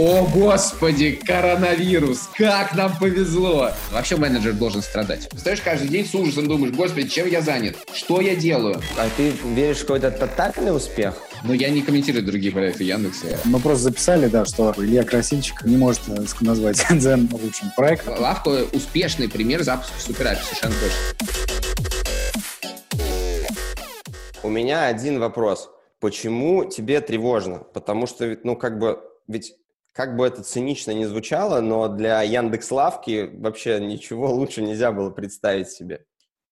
О, господи, коронавирус, как нам повезло. Вообще менеджер должен страдать. Представляешь, каждый день с ужасом думаешь, господи, чем я занят? Что я делаю? А ты веришь в какой-то тотальный успех? Но я не комментирую другие проекты Яндекса. Мы просто записали, да, что Илья Красильчик не может э, назвать Дзен лучшим проектом. Лавка — успешный пример запуска суперапи, совершенно точно. У меня один вопрос. Почему тебе тревожно? Потому что, ну, как бы, ведь как бы это цинично не звучало, но для Яндекс Лавки вообще ничего лучше нельзя было представить себе.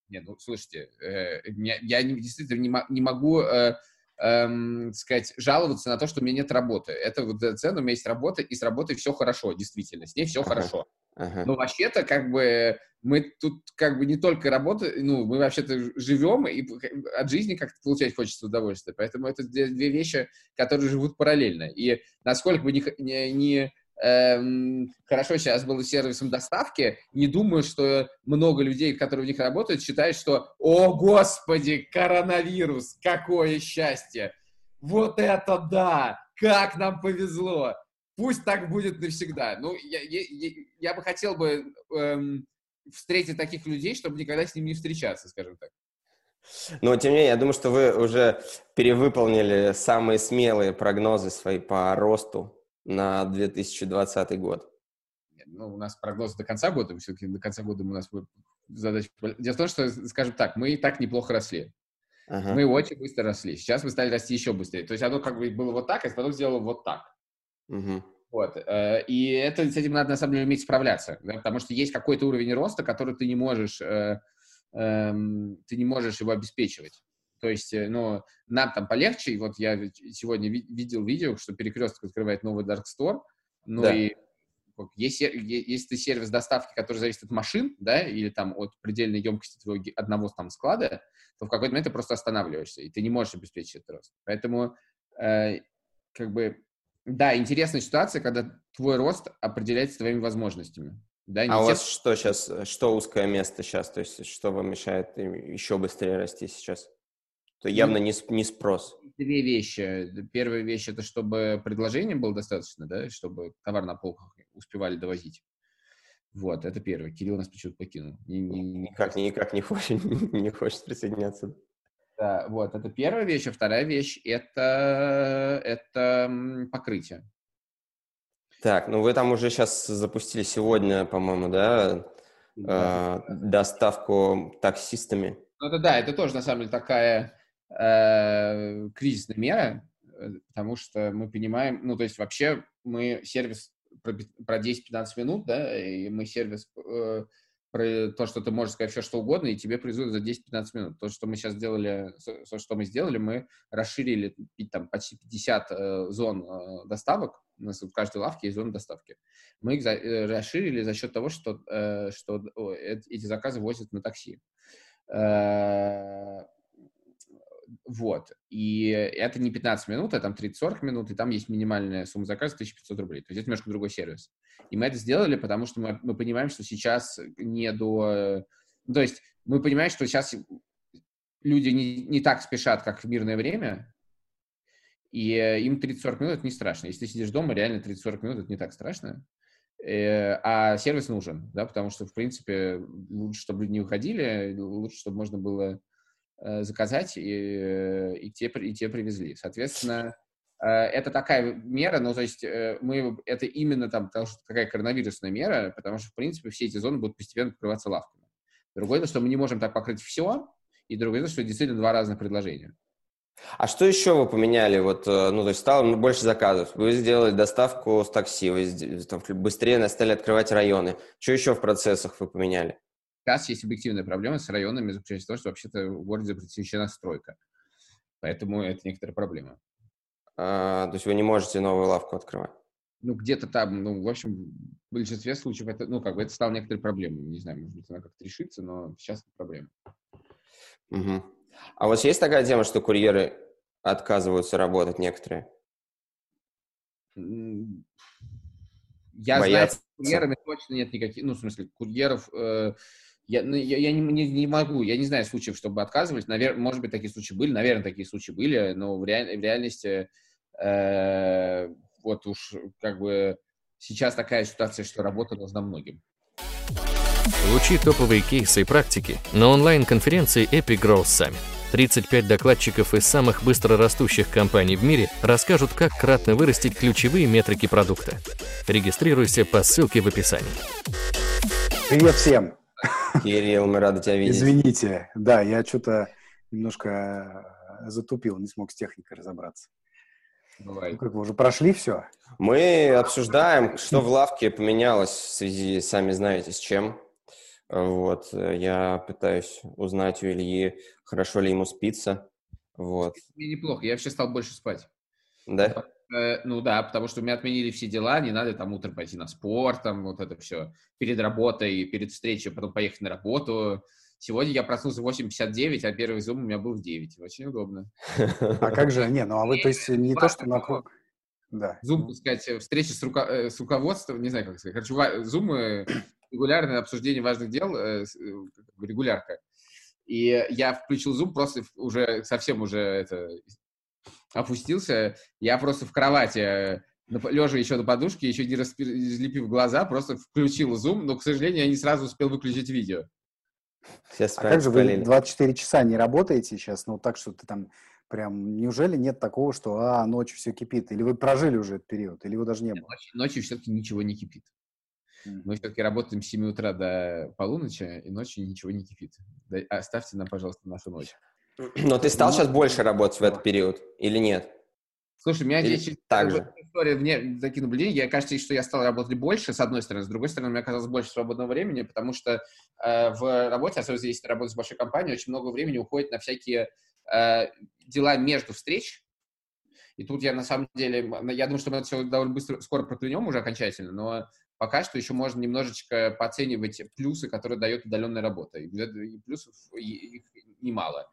Нет, ну, слушайте, э, я, я действительно не, не могу э, эм, сказать, жаловаться на то, что у меня нет работы. Это вот цена, у меня есть работа, и с работой все хорошо, действительно, с ней все ага. хорошо. Ага. Но вообще-то, как бы, мы тут как бы не только работаем, ну, мы вообще-то живем, и от жизни как-то получать хочется удовольствие. Поэтому это две, вещи, которые живут параллельно. И насколько бы не, не, не эм, хорошо сейчас было сервисом доставки, не думаю, что много людей, которые в них работают, считают, что «О, Господи, коронавирус, какое счастье! Вот это да! Как нам повезло! Пусть так будет навсегда!» Ну, я, я, я бы хотел бы эм, встретить таких людей, чтобы никогда с ними не встречаться, скажем так. Но, тем не менее, я думаю, что вы уже перевыполнили самые смелые прогнозы свои по росту на 2020 год? Ну, у нас прогноз до конца года, все-таки до конца года у нас будет задача. Дело в том, что, скажем так, мы и так неплохо росли. Ага. Мы очень быстро росли. Сейчас мы стали расти еще быстрее. То есть оно как бы было вот так, а потом сделало вот так. Угу. Вот. Э, и это, с этим надо, на самом деле, уметь справляться. Да? Потому что есть какой-то уровень роста, который ты не можешь, э, э, ты не можешь его обеспечивать. То есть, э, ну, нам там полегче. И вот я сегодня видел видео, что Перекресток открывает новый Dark Store. Ну да. и есть, если ты сервис доставки, который зависит от машин, да, или там от предельной емкости твоего одного там склада, то в какой-то момент ты просто останавливаешься, и ты не можешь обеспечить этот рост. Поэтому, э, как бы, да, интересная ситуация, когда твой рост определяется твоими возможностями. Да, а у вас что сейчас, что узкое место сейчас, то есть что вам мешает еще быстрее расти сейчас? то явно не, не спрос. Две вещи. Первая вещь это чтобы предложение было достаточно, да, чтобы товар на полках успевали довозить. Вот, это первое. Кирилл нас почему-то покинул. Не, не, никак, никак не хочет, не хочет присоединяться. Да, вот, это первая вещь. А вторая вещь это, это покрытие. Так, ну вы там уже сейчас запустили сегодня, по-моему, да, да. Э, доставку таксистами. Ну, это да, это тоже, на самом деле, такая э, кризисная мера, э, потому что мы понимаем, ну, то есть вообще мы сервис про, про 10-15 минут, да, и мы сервис э, то, что ты можешь сказать все, что угодно, и тебе производят за 10-15 минут. То, что мы сейчас сделали, то, что мы сделали, мы расширили там почти 50 э, зон э, доставок, у нас в каждой лавке есть зона доставки. Мы их за, э, расширили за счет того, что, э, что э, эти заказы возят на такси. Э, вот. И это не 15 минут, а там 30-40 минут, и там есть минимальная сумма заказа 1500 рублей. То есть это немножко другой сервис. И мы это сделали, потому что мы, мы понимаем, что сейчас не до... Ну, то есть мы понимаем, что сейчас люди не, не так спешат, как в мирное время, и им 30-40 минут это не страшно. Если ты сидишь дома, реально 30-40 минут это не так страшно. Э, а сервис нужен, да, потому что, в принципе, лучше, чтобы люди не уходили, лучше, чтобы можно было Э, заказать, и, э, и, те, и те привезли. Соответственно, э, это такая мера, ну, то есть мы, это именно там такая коронавирусная мера, потому что, в принципе, все эти зоны будут постепенно покрываться лавками. Другое дело, что мы не можем так покрыть все, и другое дело, что действительно два разных предложения. А что еще вы поменяли? Вот, ну, то есть стало больше заказов. Вы сделали доставку с такси, вы там, быстрее стали открывать районы. Что еще в процессах вы поменяли? Сейчас есть объективная проблема с районами, заключается в том, что вообще-то в городе запрещена стройка. Поэтому это некоторая проблема. А, то есть вы не можете новую лавку открывать? Ну, где-то там, ну, в общем, в большинстве случаев это, ну, как бы это стало некоторой проблемой. Не знаю, может быть, она как-то решится, но сейчас это проблема. Угу. А у вас есть такая тема, что курьеры отказываются работать некоторые? Я Боятся. знаю, с курьерами точно нет никаких, ну, в смысле, курьеров... Э, я, ну, я, я не, не, не могу, я не знаю случаев, чтобы отказывались. Наверное, может быть, такие случаи были, наверное, такие случаи были, но в, реаль, в реальности э, вот уж как бы сейчас такая ситуация, что работа нужна многим. Получи топовые кейсы и практики на онлайн-конференции Epic Growth Summit. 35 докладчиков из самых быстрорастущих компаний в мире расскажут, как кратно вырастить ключевые метрики продукта. Регистрируйся по ссылке в описании. Привет всем! Кирилл, мы рады тебя видеть. Извините, да, я что-то немножко затупил, не смог с техникой разобраться. Бывает. Ну, как вы уже прошли все? Мы обсуждаем, что в лавке поменялось в связи, сами знаете, с чем. Вот, я пытаюсь узнать у Ильи, хорошо ли ему спится. Вот. Мне неплохо, я вообще стал больше спать. Да? Э, ну да, потому что у меня отменили все дела, не надо там утром пойти на спорт, там вот это все, перед работой, перед встречей, потом поехать на работу. Сегодня я проснулся в 8.59, а первый зум у меня был в 9. Очень удобно. А как же, не, ну а вы, то есть, не то, что на. Да. Зум, так сказать, встречи с, руко... э, с руководством, не знаю, как сказать. Короче, зум регулярное обсуждение важных дел, э, э, регулярка. И я включил Zoom, просто уже совсем уже это опустился. Я просто в кровати, э, лежа еще на подушке, еще не разлепив глаза, просто включил Zoom, но, к сожалению, я не сразу успел выключить видео. Все а как же вы 24 часа не работаете сейчас? Ну, так что ты там прям... Неужели нет такого, что, а, ночью все кипит? Или вы прожили уже этот период? Или его даже не было? Ночью, ночью все-таки ничего не кипит. Мы все-таки работаем с 7 утра до полуночи, и ночью ничего не кипит. Оставьте нам, пожалуйста, нашу ночь. Но ты стал сейчас больше работать в этот период или нет? Слушай, у меня Или здесь так же. история вне таких наблюдений. Я кажется, что я стал работать больше, с одной стороны. С другой стороны, у меня оказалось больше свободного времени, потому что э, в работе, особенно если ты работаешь в большой компании, очень много времени уходит на всякие э, дела между встреч. И тут я на самом деле, я думаю, что мы это все довольно быстро, скоро проклянем уже окончательно, но пока что еще можно немножечко пооценивать плюсы, которые дает удаленная работа. И плюсов их немало.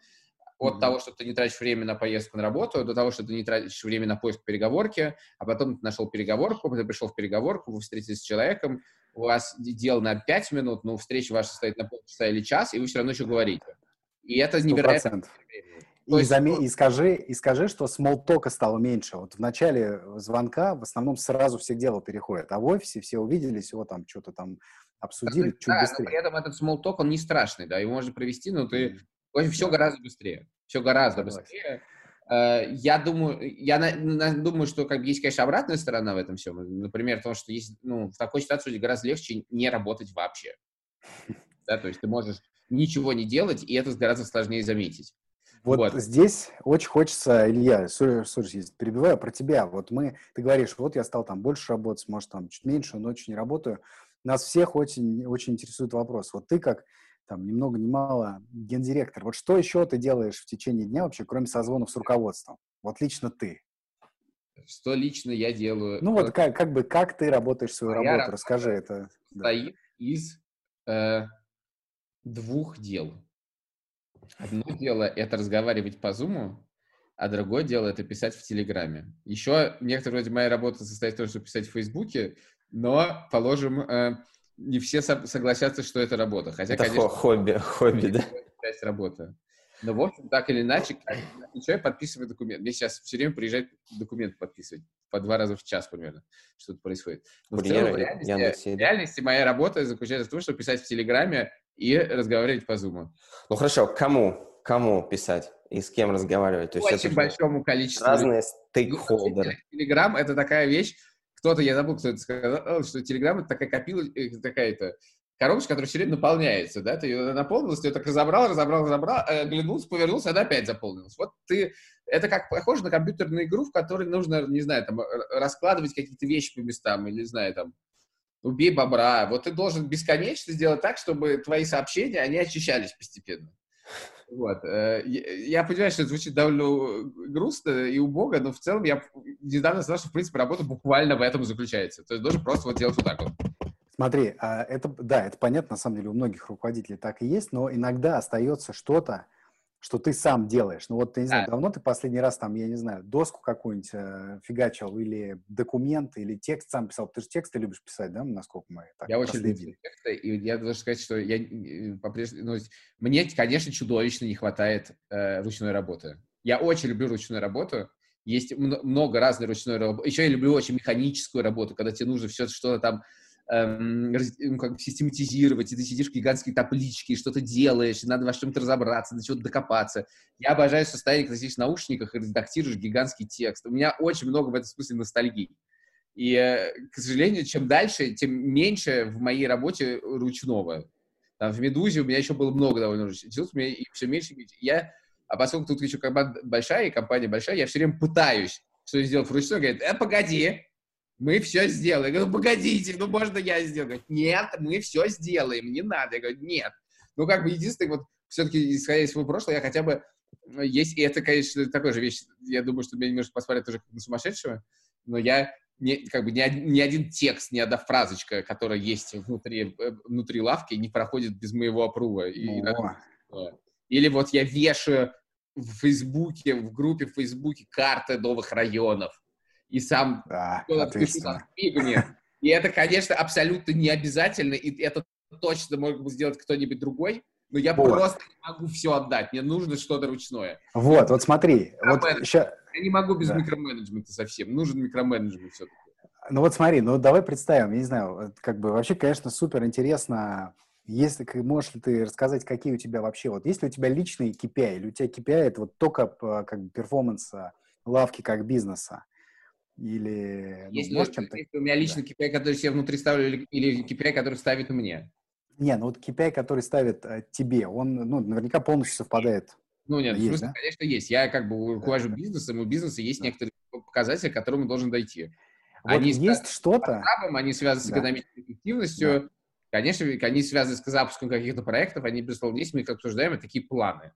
От mm-hmm. того, что ты не тратишь время на поездку на работу, до того, что ты не тратишь время на поиск переговорки, а потом ты нашел переговорку, ты пришел в переговорку, вы встретились с человеком, у вас дел на 5 минут, но встреча ваша состоит на полчаса или час, и вы все равно еще говорите. И это 100%. невероятно. И, есть... заме... и, скажи, и скажи, что смолтока стало меньше. Вот в начале звонка в основном сразу все дело переходят, а в офисе все увиделись, его там что-то там обсудили да, чуть да, быстрее. Но при этом этот смолток, он не страшный, да, его можно провести, но ты... Mm. Все да. гораздо быстрее. Все гораздо быстрее. Э, я думаю, я на, на, думаю, что как бы есть, конечно, обратная сторона в этом всем. Например, то, что есть, ну, в такой ситуации гораздо легче не работать вообще. Да, то есть ты можешь ничего не делать, и это гораздо сложнее заметить. Вот, вот здесь очень хочется, Илья, слушай, перебиваю про тебя. Вот мы, ты говоришь, вот я стал там больше работать, может, там чуть меньше, но очень не работаю. Нас всех очень, очень интересует вопрос. Вот ты как там ни много ни мало гендиректор, вот что еще ты делаешь в течение дня вообще, кроме созвонов с руководством? Вот лично ты. Что лично я делаю? Ну вот как, как бы, как ты работаешь свою Моя работу? Расскажи это. Состоит да. из э, двух дел. Одно дело — это разговаривать по Zoom, а другое дело — это писать в Телеграме. Еще некоторые вроде моя работа состоит в том, чтобы писать в Фейсбуке, но, положим, э, не все согласятся, что это работа. Хотя, это конечно, хобби, хобби, да? Часть работы. Но, в общем, так или иначе, человек подписывает документ. Мне сейчас все время приезжает документ подписывать. По два раза в час примерно что-то происходит. Но Курьеры, в, целом, в, реальности, в реальности моя работа заключается в том, чтобы писать в Телеграме и разговаривать по Зуму. Ну хорошо, кому? Кому писать? И с кем разговаривать? То есть Очень это большому количеству. Разные стейкхолдеры. Телеграм — это такая вещь, кто-то, я забыл, кто это сказал, что Телеграм — это такая копила, э, такая-то коробочка, которая все время наполняется, да, ты ее наполнилась, ты ее так разобрал, разобрал, разобрал, э, оглянулся, повернулся, она опять заполнилась. Вот ты, это как похоже на компьютерную игру, в которой нужно, не знаю, там, раскладывать какие-то вещи по местам, или, не знаю, там, убей бобра. Вот ты должен бесконечно сделать так, чтобы твои сообщения, они очищались постепенно. Вот. Э, я понимаю, что это звучит довольно грустно и убого, но в целом я недавно сказал, что, в принципе, работа буквально в этом заключается. То есть должен просто вот делать вот так вот. Смотри, а это, да, это понятно, на самом деле у многих руководителей так и есть, но иногда остается что-то, что ты сам делаешь. Ну вот, ты не знаю, а. давно ты последний раз там, я не знаю, доску какую-нибудь э, фигачил или документ, или текст сам писал. Ты же тексты любишь писать, да, насколько мы так Я очень люблю тексты, и я должен сказать, что я э, по-прежнему... Ну, мне, конечно, чудовищно не хватает э, ручной работы. Я очень люблю ручную работу, есть много разной ручной работы. Еще я люблю очень механическую работу, когда тебе нужно все что-то там эм, ну, как систематизировать, и ты сидишь в гигантской табличке, что-то делаешь, и надо во чем-то разобраться, до чего-то докопаться. Я обожаю состояние, когда сидишь в наушниках и редактируешь гигантский текст. У меня очень много в этом смысле ностальгии. И, э, к сожалению, чем дальше, тем меньше в моей работе ручного. Там в «Медузе» у меня еще было много довольно ручного. У меня и все меньше. Я, а поскольку тут еще команда большая, и компания большая, я все время пытаюсь что сделать вручную. Говорит, э, погоди, мы все сделаем. Я говорю, ну, погодите, ну, можно я сделаю? Говорит, нет, мы все сделаем, не надо. Я говорю, нет. Ну, как бы единственное, вот, все-таки, исходя из своего прошлого, я хотя бы э, есть, и это, конечно, такая же вещь, я думаю, что меня немножко посмотрят тоже как на сумасшедшего, но я не, как бы ни, ни один текст, ни одна фразочка, которая есть внутри, э, внутри лавки, не проходит без моего опрува. И, Или вот я вешаю в Фейсбуке, в группе в Фейсбуке карты новых районов и сам да, пишу И это, конечно, абсолютно не обязательно, и это точно может бы сделать кто-нибудь другой, но я вот. просто не могу все отдать, мне нужно что-то ручное. Вот, вот смотри. Вот ща... Я не могу без да. микроменеджмента совсем, нужен микроменеджмент все-таки. Ну вот смотри, ну давай представим, я не знаю, как бы вообще, конечно, супер интересно, если можешь ли ты рассказать, какие у тебя вообще, вот есть ли у тебя личный KPI, или у тебя KPI это вот только как бы перформанса лавки как бизнеса? Или... Ну, если, можешь чем-то... если у меня личный да. KPI, который себе внутри ставлю, или, или KPI, который ставит мне? Не, ну вот KPI, который ставит э, тебе, он ну, наверняка полностью совпадает. Ну нет, есть, смысле, да? конечно, есть. Я как бы руковожу да. бизнесом, у бизнеса есть да. некоторые показатели, к которым он должен дойти. Вот они есть что-то... Они связаны с экономической эффективностью, да. конечно, они связаны с запуском каких-то проектов, они, безусловно, есть, мы их обсуждаем, это такие планы.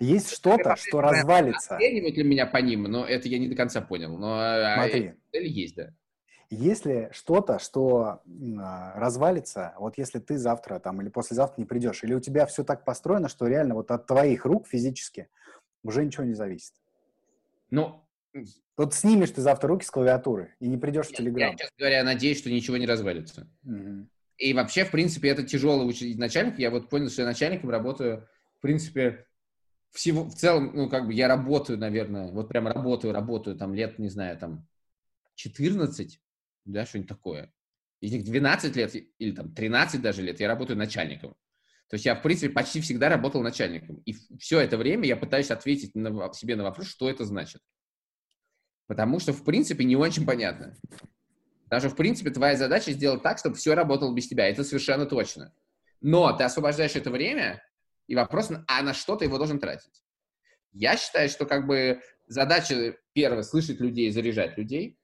Есть что-то, что развалится. Оценивают ли меня по ним, но это я не до конца понял. Но а, Смотри. цель есть, да. Если что-то, что а, развалится, вот если ты завтра там или послезавтра не придешь, или у тебя все так построено, что реально вот от твоих рук физически уже ничего не зависит. Ну, вот снимешь ты завтра руки с клавиатуры и не придешь в Телеграм. Я, честно говоря, надеюсь, что ничего не развалится. Угу. И вообще, в принципе, это тяжелый начальник. Я вот понял, что я начальником работаю, в принципе, всего, в целом, ну, как бы я работаю, наверное, вот прям работаю, работаю, там, лет, не знаю, там, 14, да, что-нибудь такое. Из них 12 лет или там 13 даже лет я работаю начальником. То есть я, в принципе, почти всегда работал начальником. И все это время я пытаюсь ответить на, себе на вопрос, что это значит. Потому что, в принципе, не очень понятно. Даже, в принципе, твоя задача сделать так, чтобы все работало без тебя. Это совершенно точно. Но ты освобождаешь это время и вопрос, а на что ты его должен тратить? Я считаю, что как бы задача первая слышать людей, заряжать людей,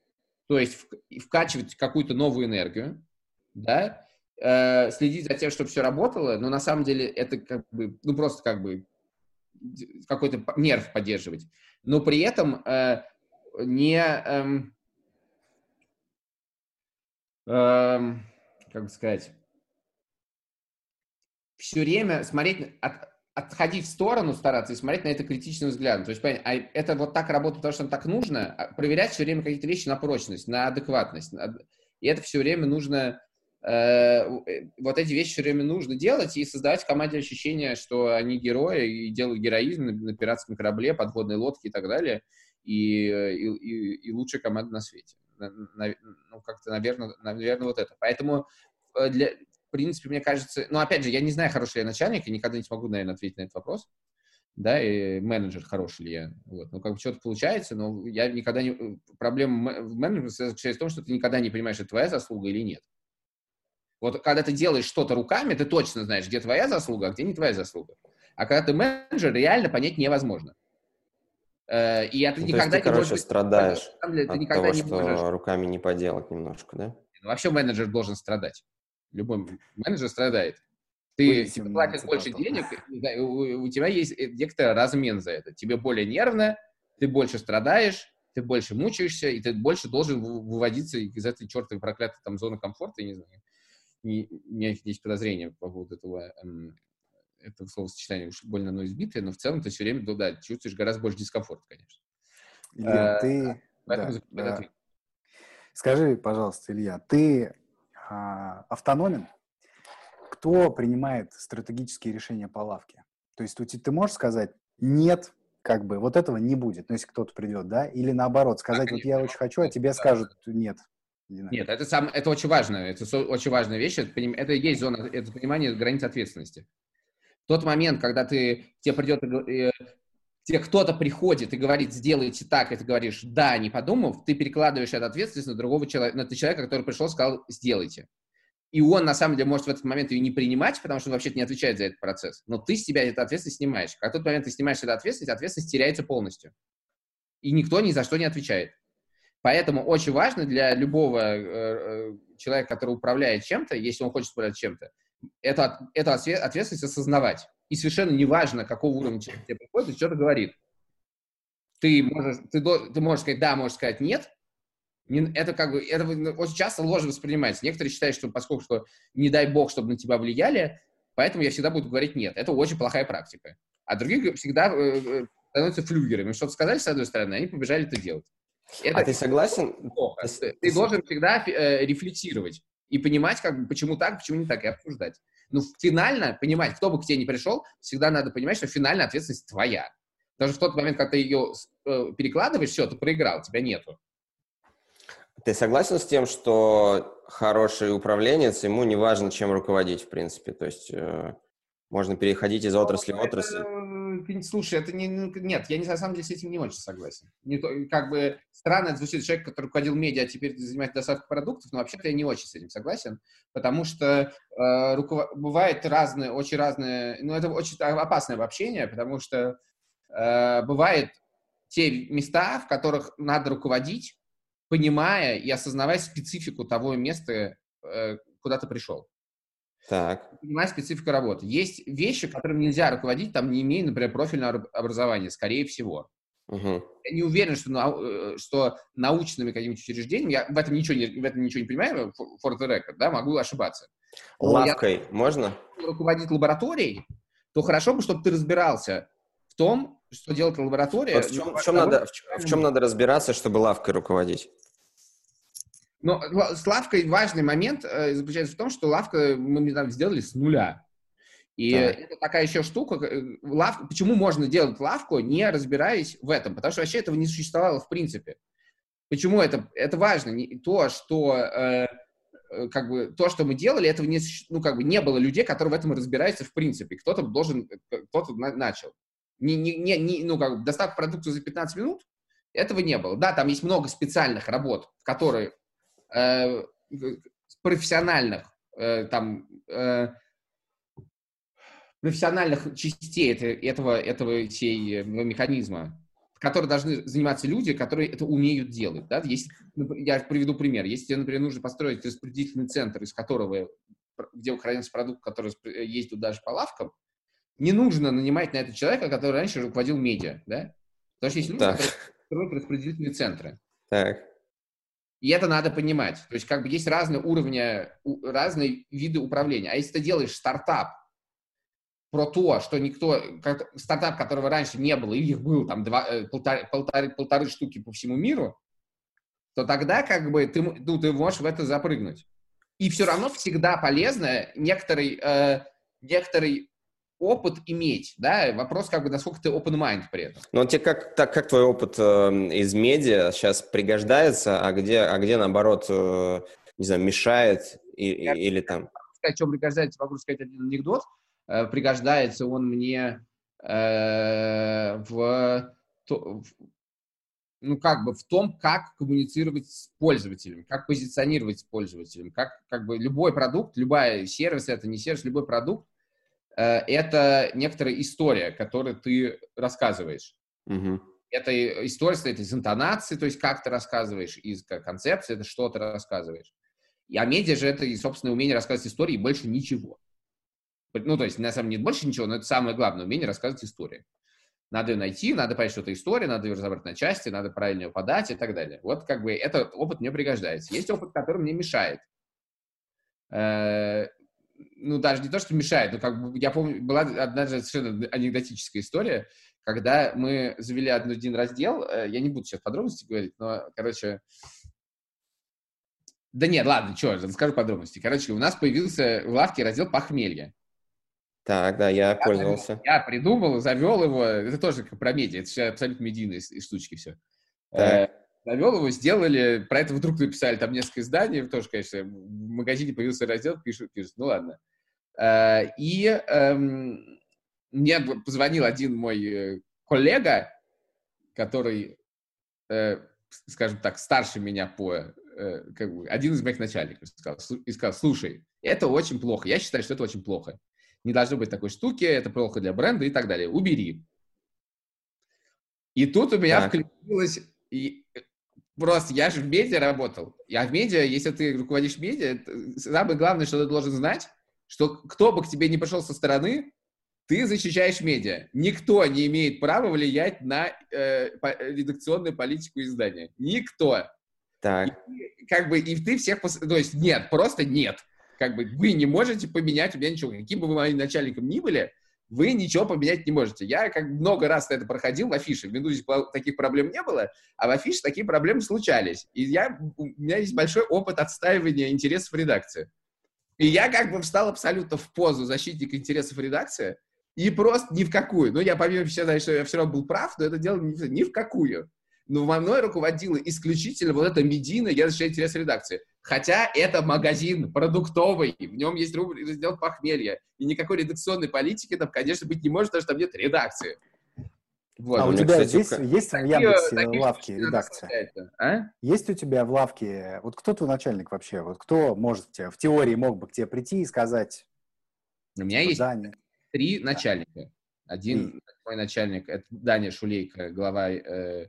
то есть вкачивать какую-то новую энергию, да, э, следить за тем, чтобы все работало, но на самом деле это как бы, ну просто как бы какой-то нерв поддерживать, но при этом э, не, эм, эм, как бы сказать, все время смотреть, от, отходить в сторону, стараться и смотреть на это критичным взглядом. То есть, понять, а это вот так работает, потому что нам так нужно, а проверять все время какие-то вещи на прочность, на адекватность. И это все время нужно, э, э, вот эти вещи все время нужно делать и создавать в команде ощущение, что они герои и делают героизм на, на пиратском корабле, подводной лодке и так далее, и, и, и, и лучшая команда на свете. Ну, как-то, наверное, наверное, вот это. Поэтому э, для, принципе, мне кажется, ну, опять же, я не знаю, хороший ли я начальник, и никогда не смогу, наверное, ответить на этот вопрос, да, и менеджер хороший ли я, вот, ну, как бы что-то получается, но я никогда не, проблема в менеджменте заключается в том, что ты никогда не понимаешь, это твоя заслуга или нет. Вот когда ты делаешь что-то руками, ты точно знаешь, где твоя заслуга, а где не твоя заслуга. А когда ты менеджер, реально понять невозможно. Э, и это ну, никогда ты, не короче, можешь... страдаешь деле, от того, не что можешь... руками не поделать немножко, да? Вообще менеджер должен страдать. Любой менеджер страдает. Ты тебе платят больше денег, у, у тебя есть э, некоторый размен за это. Тебе более нервно, ты больше страдаешь, ты больше мучаешься, и ты больше должен выводиться из этой чертовой проклятой там зоны комфорта, я не знаю. Не, у меня есть подозрения по поводу этого, эм, этого словосочетания, уж больно оно избитое, но в целом ты все время, ну, да, чувствуешь гораздо больше дискомфорта, конечно. Илья, а, ты... Да, да. Скажи, пожалуйста, Илья, ты автономен, кто принимает стратегические решения по лавке? То есть ты можешь сказать, нет, как бы вот этого не будет, ну, если кто-то придет, да? Или наоборот, сказать, вот я конечно. очень хочу, а тебе Да. скажут нет. Нет, это, сам, это очень важно, это очень важная вещь, это, это и есть зона, это понимание границ ответственности. В тот момент, когда ты, тебе придет, тебе кто-то приходит и говорит, сделайте так, и ты говоришь, да, не подумав, ты перекладываешь эту ответственность на другого человека, на человека, который пришел и сказал, сделайте. И он, на самом деле, может в этот момент ее не принимать, потому что он вообще не отвечает за этот процесс. Но ты с себя эту ответственность снимаешь. А в тот момент ты снимаешь эту ответственность, ответственность теряется полностью. И никто ни за что не отвечает. Поэтому очень важно для любого э, э, человека, который управляет чем-то, если он хочет управлять чем-то, эту, эту отве- ответственность осознавать. И совершенно неважно, какого уровня человек тебе приходит и что-то говорит. Ты можешь, ты, ты можешь сказать да, можешь сказать нет. Не- Это как бы, это ну, очень часто ложно воспринимается. Некоторые считают, что поскольку что не дай бог, чтобы на тебя влияли, поэтому я всегда буду говорить нет. Это очень плохая практика. А другие всегда э, э, становятся флюгерами. Что-то сказали с одной стороны, они побежали это делать. Это А ты согласен? плохо. Ты- Ты, должен всегда э, рефлексировать и понимать, как почему так, почему не так, и обсуждать. Ну, финально понимать, кто бы к тебе не пришел, всегда надо понимать, что финальная ответственность твоя. Даже в тот момент, когда ты ее э, перекладываешь, все, ты проиграл, тебя нету. Ты согласен с тем, что хороший управленец, ему не важно, чем руководить, в принципе? То есть э, можно переходить из отрасли в отрасль. Это, слушай, это не... ну, Нет, я не, на самом деле с этим не очень согласен. Не то, как бы странно звучит, человек, который руководил медиа, а теперь занимается доставкой продуктов, но вообще-то я не очень с этим согласен, потому что э, руковод- бывает разные, очень разные... Ну, это очень опасное обобщение, потому что э, бывает те места, в которых надо руководить, понимая и осознавая специфику того места, э, куда ты пришел Так, понимать специфику работы. Есть вещи, которым нельзя руководить, там не имея, например, профильного об- образования, скорее всего. Мгм. Я не уверен, что, нау- э, что научными какими-то учреждениями, я в этом ничего не, в этом ничего не понимаю, for the record, да, могу ошибаться. Но я лавкой можно? руководить лабораторией, то хорошо бы, чтобы ты разбирался в том, что делает лаборатория. Вот в чем, в чем надо, в чем- в чем надо разбираться, чтобы лавкой руководить? Но с лавкой важный момент э, заключается в том, что лавка мы недавно сделали с нуля. И Так. это такая еще штука. э, Лав... Почему можно делать лавку, не разбираясь в этом? Потому что вообще этого не существовало в принципе. Почему это? Это важно. Не- То, что э, как бы то, что мы делали, этого не, ну, как бы не было людей, которые в этом разбираются в принципе. Кто-то должен, кто-то на- начал. Не, не, не, не- ну, как бы доставка продукции за 15 минут, этого не было. Да, там есть много специальных работ, в которые э, профессиональных э, там э, профессиональных частей это- этого, этого всей э, механизма, которые должны заниматься люди, которые это умеют делать. Да? Если, напр- я приведу пример. Если тебе, например, нужно построить распределительный центр, из которого, пр- где хранится продукт, который э, ездит даже по лавкам, не нужно нанимать на это человека, который раньше руководил медиа. Да? Потому что есть люди, Так. которые строят распределительные центры. Так, И это надо понимать. То есть как бы есть разные уровни, разные виды управления. А если ты делаешь стартап про то, что никто, стартап, которого раньше не было, и их было там два, э, полторы, полторы, полторы штуки по всему миру, то тогда как бы ты, ну, ты можешь в это запрыгнуть. И все равно всегда полезно некоторый, э, некоторый опыт иметь, да, вопрос как бы, насколько ты open mind при этом. Ну, тебе как, так, как твой опыт э, из медиа сейчас пригождается, а где, а где наоборот, э, не знаю, мешает и- Я- или там... в чем пригождается, могу сказать один анекдот. Э, Пригождается он мне э, в, то- в- ну, как бы в том, как коммуницировать с пользователем, как позиционировать с пользователем, как, как бы любой продукт, любой сервис, это не сервис, любой продукт, это некоторая история, которую ты рассказываешь. Мгм. Это история состоит из интонации, то есть как ты рассказываешь, из ко- концепции, это что ты рассказываешь. И, а медиа же это, и, собственно, умение рассказывать истории, и больше ничего. Ну, то есть, на самом деле, больше ничего, но это самое главное, умение рассказывать истории. Надо ее найти, надо понять, что это история, надо ее разобрать на части, надо правильно ее подать и так далее. Вот как бы этот опыт мне пригождается. Есть опыт, который мне мешает. Ну, даже не то, что мешает, но как бы, я помню, была однажды совершенно анекдотическая история, когда мы завели один, один раздел, э, я не буду сейчас подробности говорить, но, короче, да нет, ладно, что, расскажу подробности. Короче, у нас появился в лавке раздел похмелья. Так, да, я, я пользовался. Я придумал, завел его. Это тоже как про медиа. Это все абсолютно медийные штучки все. Э, завел его, сделали. Про это вдруг написали там несколько изданий. Тоже, конечно, в магазине появился раздел, пишут, пишут. Ну ладно. Э, и эм, мне позвонил один мой э, коллега, который, э, скажем так, старше меня по э, как бы, один из моих начальников сказал, и сказал, слушай, это очень плохо. Я считаю, что это очень плохо. Не должно быть такой штуки, это плохо для бренда и так далее. Убери. И тут у меня так. включилось... И просто я же в медиа работал. Я в медиа, если ты руководишь медиа, самое главное, что ты должен знать, что кто бы к тебе не пришел со стороны, ты защищаешь медиа. Никто не имеет права влиять на э, по, редакционную политику издания. Никто. Так. И, как бы, и ты всех... Пос... То есть нет, просто нет. Как бы вы не можете поменять у меня ничего. Каким бы вы моим начальником ни были, вы ничего поменять не можете. Я как много раз это проходил в афише. В «Медузе» таких проблем не было, а в афише такие проблемы случались. И я, у меня есть большой опыт отстаивания интересов редакции. И я как бы встал абсолютно в позу защитника интересов редакции, и просто ни в какую. Ну, я помимо всего, что я все равно был прав, но это дело ни, в какую. Но во мной руководила исключительно вот эта медийная, я защищаю интерес редакции. Хотя это магазин продуктовый, в нем есть раздел похмелья. И никакой редакционной политики там, конечно, быть не может, потому что там нет редакции. Вот. А у тебя кстати, здесь есть в Яндексе такие лавки редакция? А? Есть у тебя в лавке, вот кто твой начальник вообще? Вот кто может тебе, в теории мог бы к тебе прийти и сказать? У меня есть Даня. три начальника. Один и... мой начальник, это Даня Шулейко, глава э,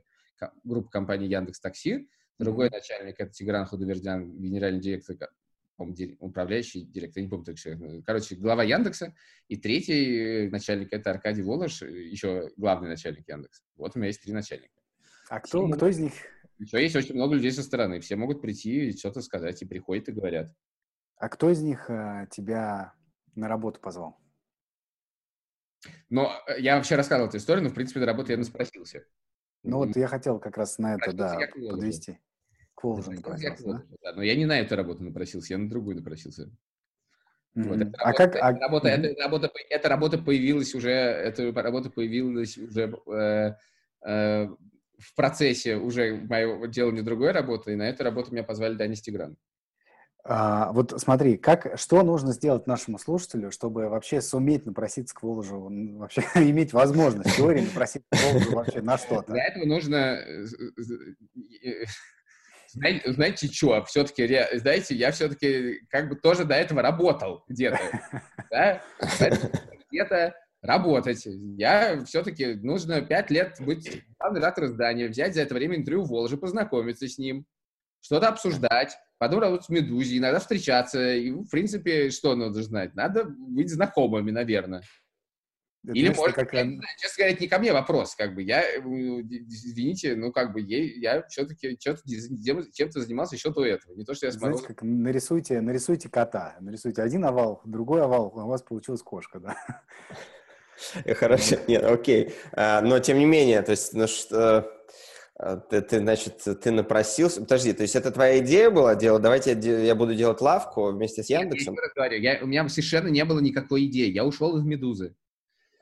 группы компании Яндекс Такси. Другой mm-hmm. начальник это Тигран Худовердян, генеральный директор управляющий директор, не помню так что, короче, глава Яндекса, и третий начальник это Аркадий Волош, еще главный начальник Яндекса. Вот у меня есть три начальника. А кто, все, кто из них? Еще есть очень много людей со стороны, все могут прийти и что-то сказать, и приходят и говорят. А кто из них э, тебя на работу позвал? Но э, я вообще рассказывал эту историю, но, в принципе, на работу я наспросился. Ну, вот я хотел как раз на это, да, подвести. К Волжу напросился, да? да? Но я не на эту работу напросился, я на другую напросился. Mm-hmm. Вот, эта а работа, как? Эта, а... работа, mm-hmm. эта, работа, эта работа появилась уже, эта работа появилась уже э, э, в процессе уже моего делания другой работы, и на эту работу меня позвали Данис Тигран. А, вот смотри, как, что нужно сделать нашему слушателю, чтобы вообще суметь напроситься к Воложу, вообще иметь возможность в теории напроситься к Воложу вообще на что-то? Для этого нужно э, знаете, знаете что, все-таки, знаете, я все-таки как бы тоже до этого работал где-то, да? где-то работать. Я все-таки нужно пять лет быть главным редактором издания, взять за это время интервью Волжи, познакомиться с ним, что-то обсуждать, потом работать в «Медузе», иногда встречаться. И, в принципе, что надо знать? Надо быть знакомыми, наверное. Это Или, может, как... я, честно говоря, это не ко мне вопрос, как бы, я, э, извините, ну, как бы, я, я все-таки чем-то занимался еще до этого, не то, что я смотрел. Знаете, как нарисуйте, нарисуйте кота, нарисуйте один овал, другой овал, а у вас получилась кошка, да? Э, хорошо, нет, окей, а, но тем не менее, то есть, ну, что... А, ты, ты, значит, ты напросился. Подожди, то есть это твоя идея была делать? Давайте я, я буду делать лавку вместе с Яндексом. Я, я, говорю, я, у меня совершенно не было никакой идеи. Я ушел из Медузы.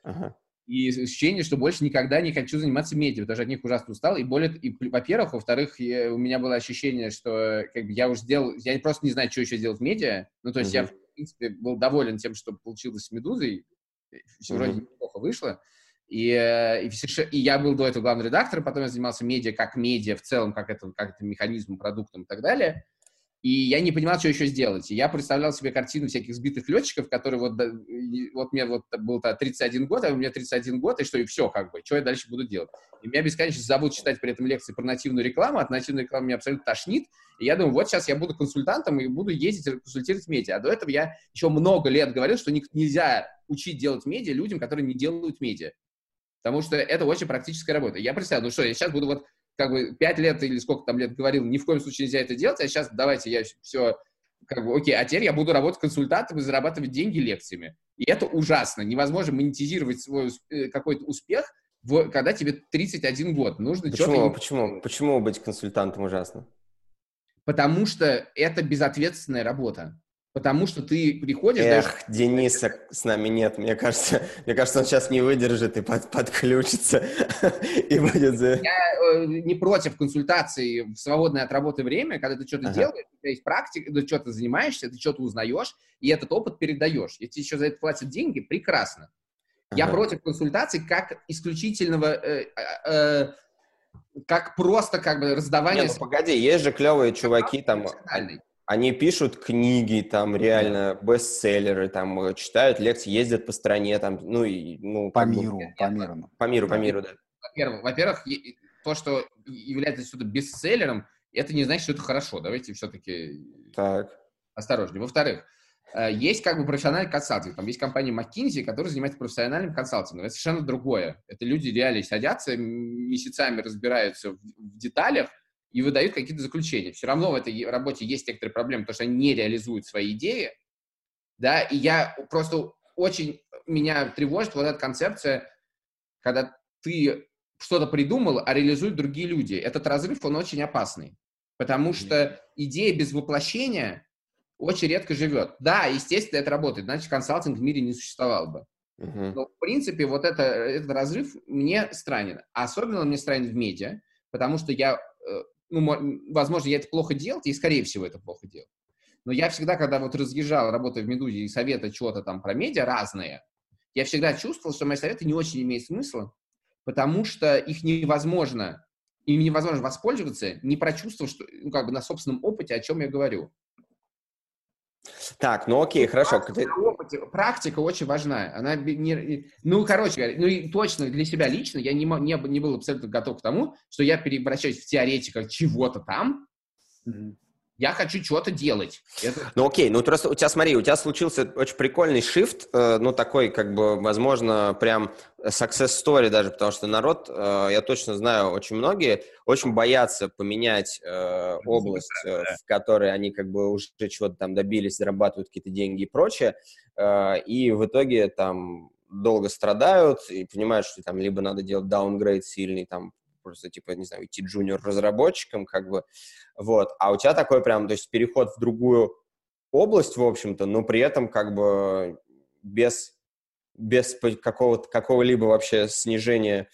Ага. И ощущение, что больше никогда не хочу заниматься медиа, что от них ужасно устал. И более, и, во-первых, во-вторых, я, у меня было ощущение, что как бы, я уже сделал, я просто не знаю, что еще делать в медиа. Ну, то есть uh-huh. я, в принципе, был доволен тем, что получилось с «Медузой». Все uh-huh. вроде неплохо вышло. И, э, и, и я был до этого главным редактором, потом я занимался медиа как медиа в целом, как это, как это механизм, продуктом и так далее. И я не понимал, что еще сделать. И я представлял себе картину всяких сбитых летчиков, которые вот, вот мне вот был 31 год, а у меня 31 год, и что, и все, как бы, что я дальше буду делать. И меня бесконечно зовут читать при этом лекции про нативную рекламу, от нативной рекламы меня абсолютно тошнит, и я думаю, вот сейчас я буду консультантом и буду ездить консультировать медиа. А до этого я еще много лет говорил, что нельзя учить делать медиа людям, которые не делают медиа. Потому что это очень практическая работа. Я представляю, ну что, я сейчас буду вот как бы пять лет или сколько там лет говорил, ни в коем случае нельзя это делать, а сейчас давайте я все, как бы, окей, а теперь я буду работать консультантом и зарабатывать деньги лекциями. И это ужасно. Невозможно монетизировать свой э, какой-то успех, когда тебе 31 год. Нужно почему, почему, почему быть консультантом ужасно? Потому что это безответственная работа. Потому что ты приходишь... Эх, даешь... Дениса с нами нет. Мне кажется, мне кажется, он сейчас не выдержит и под, подключится и будет... Я э, не против консультации в свободное от работы время, когда ты что-то ага. делаешь, у тебя есть практика, ты что-то занимаешься, ты что-то узнаешь, и этот опыт передаешь. Если еще за это платят деньги, прекрасно. Ага. Я против консультаций как исключительного... Э, э, э, как просто как бы раздавание... Не, ну, погоди, есть же клевые чуваки там они пишут книги, там реально бестселлеры, там э, читают лекции, ездят по стране, там, ну и ну по миру, бы, по миру, по миру, по миру, да. Во-первых, во-первых, то, что является что-то бестселлером, это не значит, что это хорошо. Давайте все-таки так. осторожнее. Во-вторых, э, есть как бы профессиональный консалтинг. Там есть компания McKinsey, которая занимается профессиональным консалтингом. Это совершенно другое. Это люди реально садятся, месяцами разбираются в деталях, и выдают какие-то заключения. Все равно в этой работе есть некоторые проблемы, потому что они не реализуют свои идеи, да, и я просто очень меня тревожит вот эта концепция, когда ты что-то придумал, а реализуют другие люди. Этот разрыв, он очень опасный, потому что идея без воплощения очень редко живет. Да, естественно, это работает, иначе консалтинг в мире не существовал бы. Uh-huh. Но, в принципе, вот это, этот разрыв мне странен. Особенно он мне странен в медиа, потому что я э, ну, возможно, я это плохо делал, и, скорее всего, это плохо делал. Но я всегда, когда вот разъезжал, работая в «Медузе» и советы чего-то там про медиа разные, я всегда чувствовал, что мои советы не очень имеют смысла, потому что их невозможно, им невозможно воспользоваться, не прочувствовав, что, ну, как бы на собственном опыте, о чем я говорю. Так, ну окей, хорошо. Практика, опыте, практика очень важна. Она не, ну, короче говоря, ну и точно для себя лично я не, не, не был абсолютно готов к тому, что я переобращаюсь в теоретика чего-то там, я хочу что-то делать. Это... Ну окей, ну просто у тебя, смотри, у тебя случился очень прикольный shift, э, ну такой, как бы, возможно, прям success story даже, потому что народ, э, я точно знаю, очень многие очень боятся поменять э, область, э, в которой они как бы уже чего-то там добились, зарабатывают какие-то деньги и прочее, э, и в итоге там долго страдают и понимают, что там либо надо делать downgrade сильный, там просто, типа, не знаю, идти джуниор-разработчиком, как бы, вот. А у тебя такой прям, то есть переход в другую область, в общем-то, но при этом как бы без, без какого-то, какого-либо вообще снижения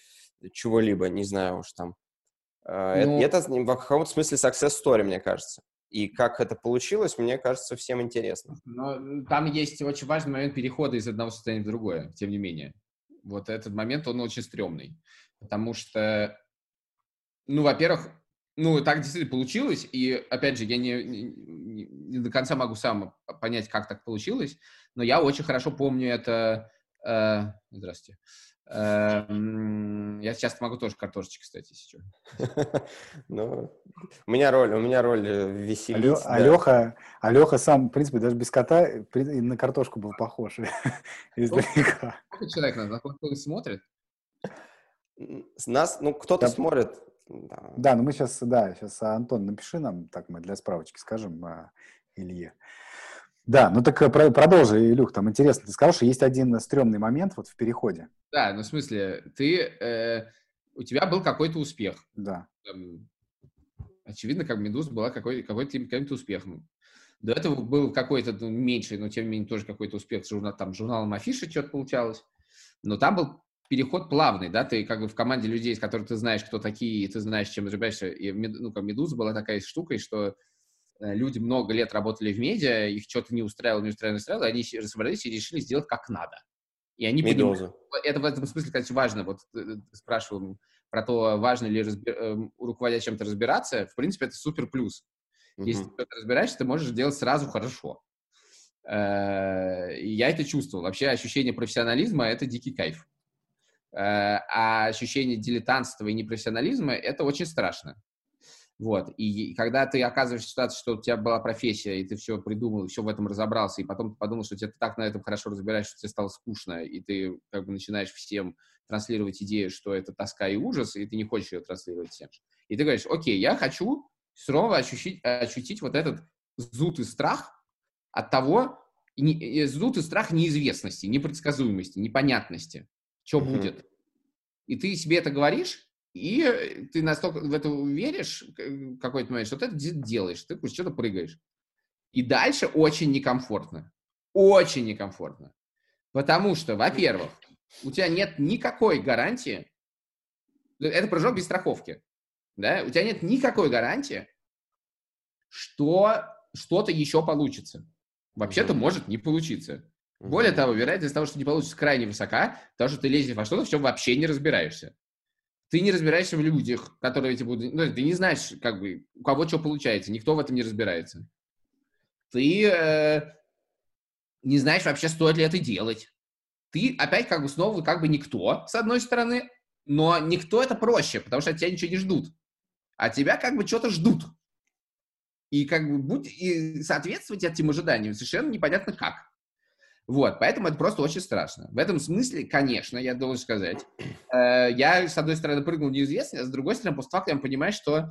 чего-либо, не знаю уж там. А, ну, это, это в каком-то смысле success story, мне кажется. И как это получилось, мне кажется, всем интересно. Но там есть очень важный момент перехода из одного состояния в другое, тем не менее. Вот этот момент, он очень стрёмный. Потому что ну, во-первых, ну, так действительно получилось, и, опять же, я не, не, не до конца могу сам понять, как так получилось, но я очень хорошо помню это... Э, здравствуйте. Э, я сейчас могу тоже картошечки, кстати, сейчас. Ну, у меня роль, у меня роль э, веселить. Алеха, Алеха сам, в принципе, даже без кота на картошку был похож издалека. Человек нас смотрит? Нас, ну, кто-то смотрит, да. да, ну мы сейчас, да, сейчас, Антон, напиши нам, так мы для справочки скажем а, Илье. Да, ну так э, про, продолжи, Илюх, там интересно, ты сказал, что есть один стрёмный момент вот в переходе. Да, ну в смысле, ты, э, у тебя был какой-то успех. Да. Там, очевидно, как Медуз была какой-то какой какой успех. Ну, до этого был какой-то ну, меньший, но тем не менее тоже какой-то успех. Журнал, там журналом Афиша что-то получалось. Но там был переход плавный, да, ты как бы в команде людей, с которых ты знаешь, кто такие, и ты знаешь, чем разбираешься. И, ну, как Медуза была такая штукой, что э, люди много лет работали в медиа, их что-то не устраивало, не устраивало, не устраивало, они собрались и решили сделать как надо. И они Медуза. Понимают, это в этом смысле, кстати, важно. Вот ты э, спрашивал про то, важно ли разбир, э, руководя чем-то разбираться. В принципе, это супер плюс. Uh-huh. Если ты разбираешься, ты можешь делать сразу хорошо. Я это чувствовал. Вообще ощущение профессионализма — это дикий кайф. Э, а ощущение дилетантства и непрофессионализма — это очень страшно. Вот. И когда ты оказываешься в ситуации, что у тебя была профессия, и ты все придумал, все в этом разобрался, и потом ты подумал, что ты так на этом хорошо разбираешься, что тебе стало скучно, и ты как бы начинаешь всем транслировать идею, что это тоска и ужас, и ты не хочешь ее транслировать всем. И ты говоришь, окей, я хочу снова ощутить, ощутить вот этот зуд и страх от того, зуд и страх неизвестности, непредсказуемости, непонятности что mm-hmm. будет. И ты себе это говоришь, и ты настолько в это веришь какой-то момент, что ты это делаешь, ты что-то прыгаешь. И дальше очень некомфортно. Очень некомфортно. Потому что, во-первых, у тебя нет никакой гарантии, это прыжок без страховки, да, у тебя нет никакой гарантии, что что-то еще получится. Вообще-то может не получиться. Более того, вероятность того, что не получится, крайне высока, потому что ты лезешь во что-то, в чем вообще не разбираешься. Ты не разбираешься в людях, которые эти будут... Ну, ты не знаешь, как бы, у кого что получается. Никто в этом не разбирается. Ты э, не знаешь вообще, стоит ли это делать. Ты опять как бы снова как бы никто, с одной стороны, но никто это проще, потому что от тебя ничего не ждут. А тебя как бы что-то ждут. И как бы будь, и соответствовать этим ожиданиям совершенно непонятно как. Вот, поэтому это просто очень страшно. В этом смысле, конечно, я должен сказать, э, я, с одной стороны, прыгнул в неизвестность, а с другой стороны, постфактум я понимаю, что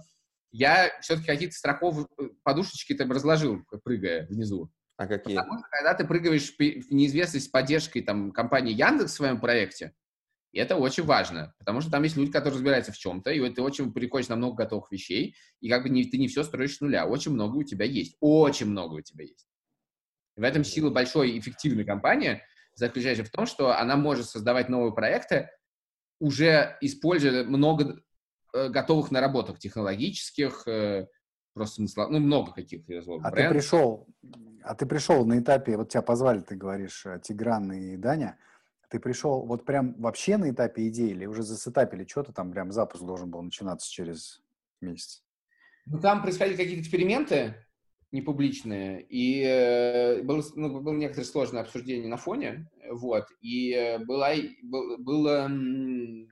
я все-таки какие-то страховые э, подушечки там разложил, прыгая внизу. А какие? Потому что когда ты прыгаешь в неизвестность с поддержкой там, компании Яндекс в своем проекте, и это очень важно, потому что там есть люди, которые разбираются в чем-то, и ты очень приходишь на много готовых вещей, и как бы не, ты не все строишь с нуля. Очень много у тебя есть. Очень много у тебя есть. В этом сила большой и эффективной компании заключается в том, что она может создавать новые проекты, уже используя много э, готовых наработок технологических, э, просто смысла, ну, много каких А ты пришел, а ты пришел на этапе, вот тебя позвали, ты говоришь, э, Тигран и Даня, ты пришел вот прям вообще на этапе идеи или уже засетапили что-то, там прям запуск должен был начинаться через месяц? Ну, там происходили какие-то эксперименты непубличные, и э, было, ну, было некоторое сложное обсуждение на фоне, вот, и э, была, был, было, ну,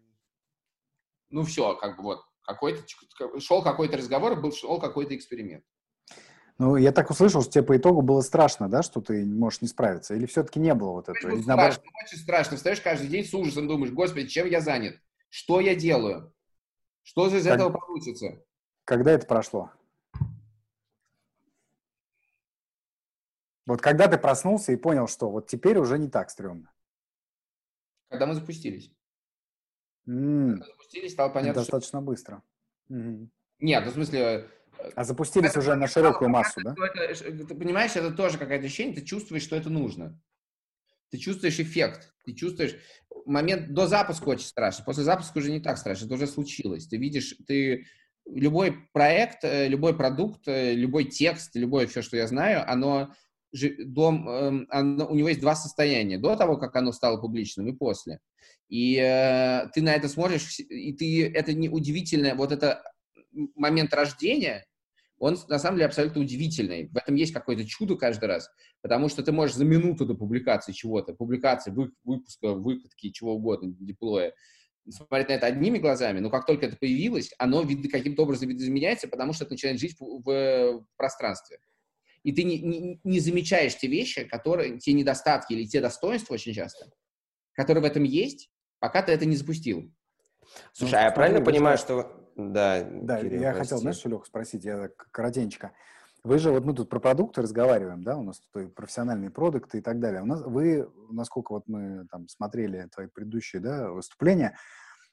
все, как бы вот, какой-то, шел какой-то разговор, был, шел какой-то эксперимент. Ну, я так услышал, что тебе по итогу было страшно, да, что ты можешь не справиться? Или все-таки не было вот этого? Или, наоборот... страшно, очень страшно. Встаешь каждый день с ужасом, думаешь, господи, чем я занят? Что я делаю? Что же из как... этого получится? Когда это прошло? Вот когда ты проснулся и понял, что вот теперь уже не так стрёмно? Когда мы запустились. Mm. Когда запустились, стало понятно, Достаточно что... быстро. Mm-hmm. Нет, ну в смысле, а запустились это, уже на широкую массу, да? Это, ты понимаешь, это тоже какое-то ощущение, ты чувствуешь, что это нужно. Ты чувствуешь эффект, ты чувствуешь... Момент до запуска очень страшно, после запуска уже не так страшно, это уже случилось. Ты видишь, ты... Любой проект, э, любой продукт, э, любой текст, любое все, что я знаю, оно дом, эм, оно, у него есть два состояния. До того, как оно стало публичным, и после. И э, ты на это смотришь, и ты это не удивительное, вот это момент рождения, он на самом деле абсолютно удивительный. В этом есть какое-то чудо каждый раз, потому что ты можешь за минуту до публикации чего-то, публикации, вы, выпуска, выкатки, чего угодно, деплоя, смотреть на это одними глазами, но как только это появилось, оно каким-то образом видоизменяется, потому что это начинает жить в, в пространстве. И ты не, не, не замечаешь те вещи, которые, те недостатки или те достоинства очень часто, которые в этом есть, пока ты это не запустил. Слушай, ну, а я правильно понимаю, что да, да Кирилл, я прости. хотел, знаешь, Леха, спросить, я коротенько. Вы же, вот мы тут про продукты разговариваем, да, у нас тут и профессиональные продукты и так далее. У нас, вы, насколько вот мы там смотрели твои предыдущие, да, выступления,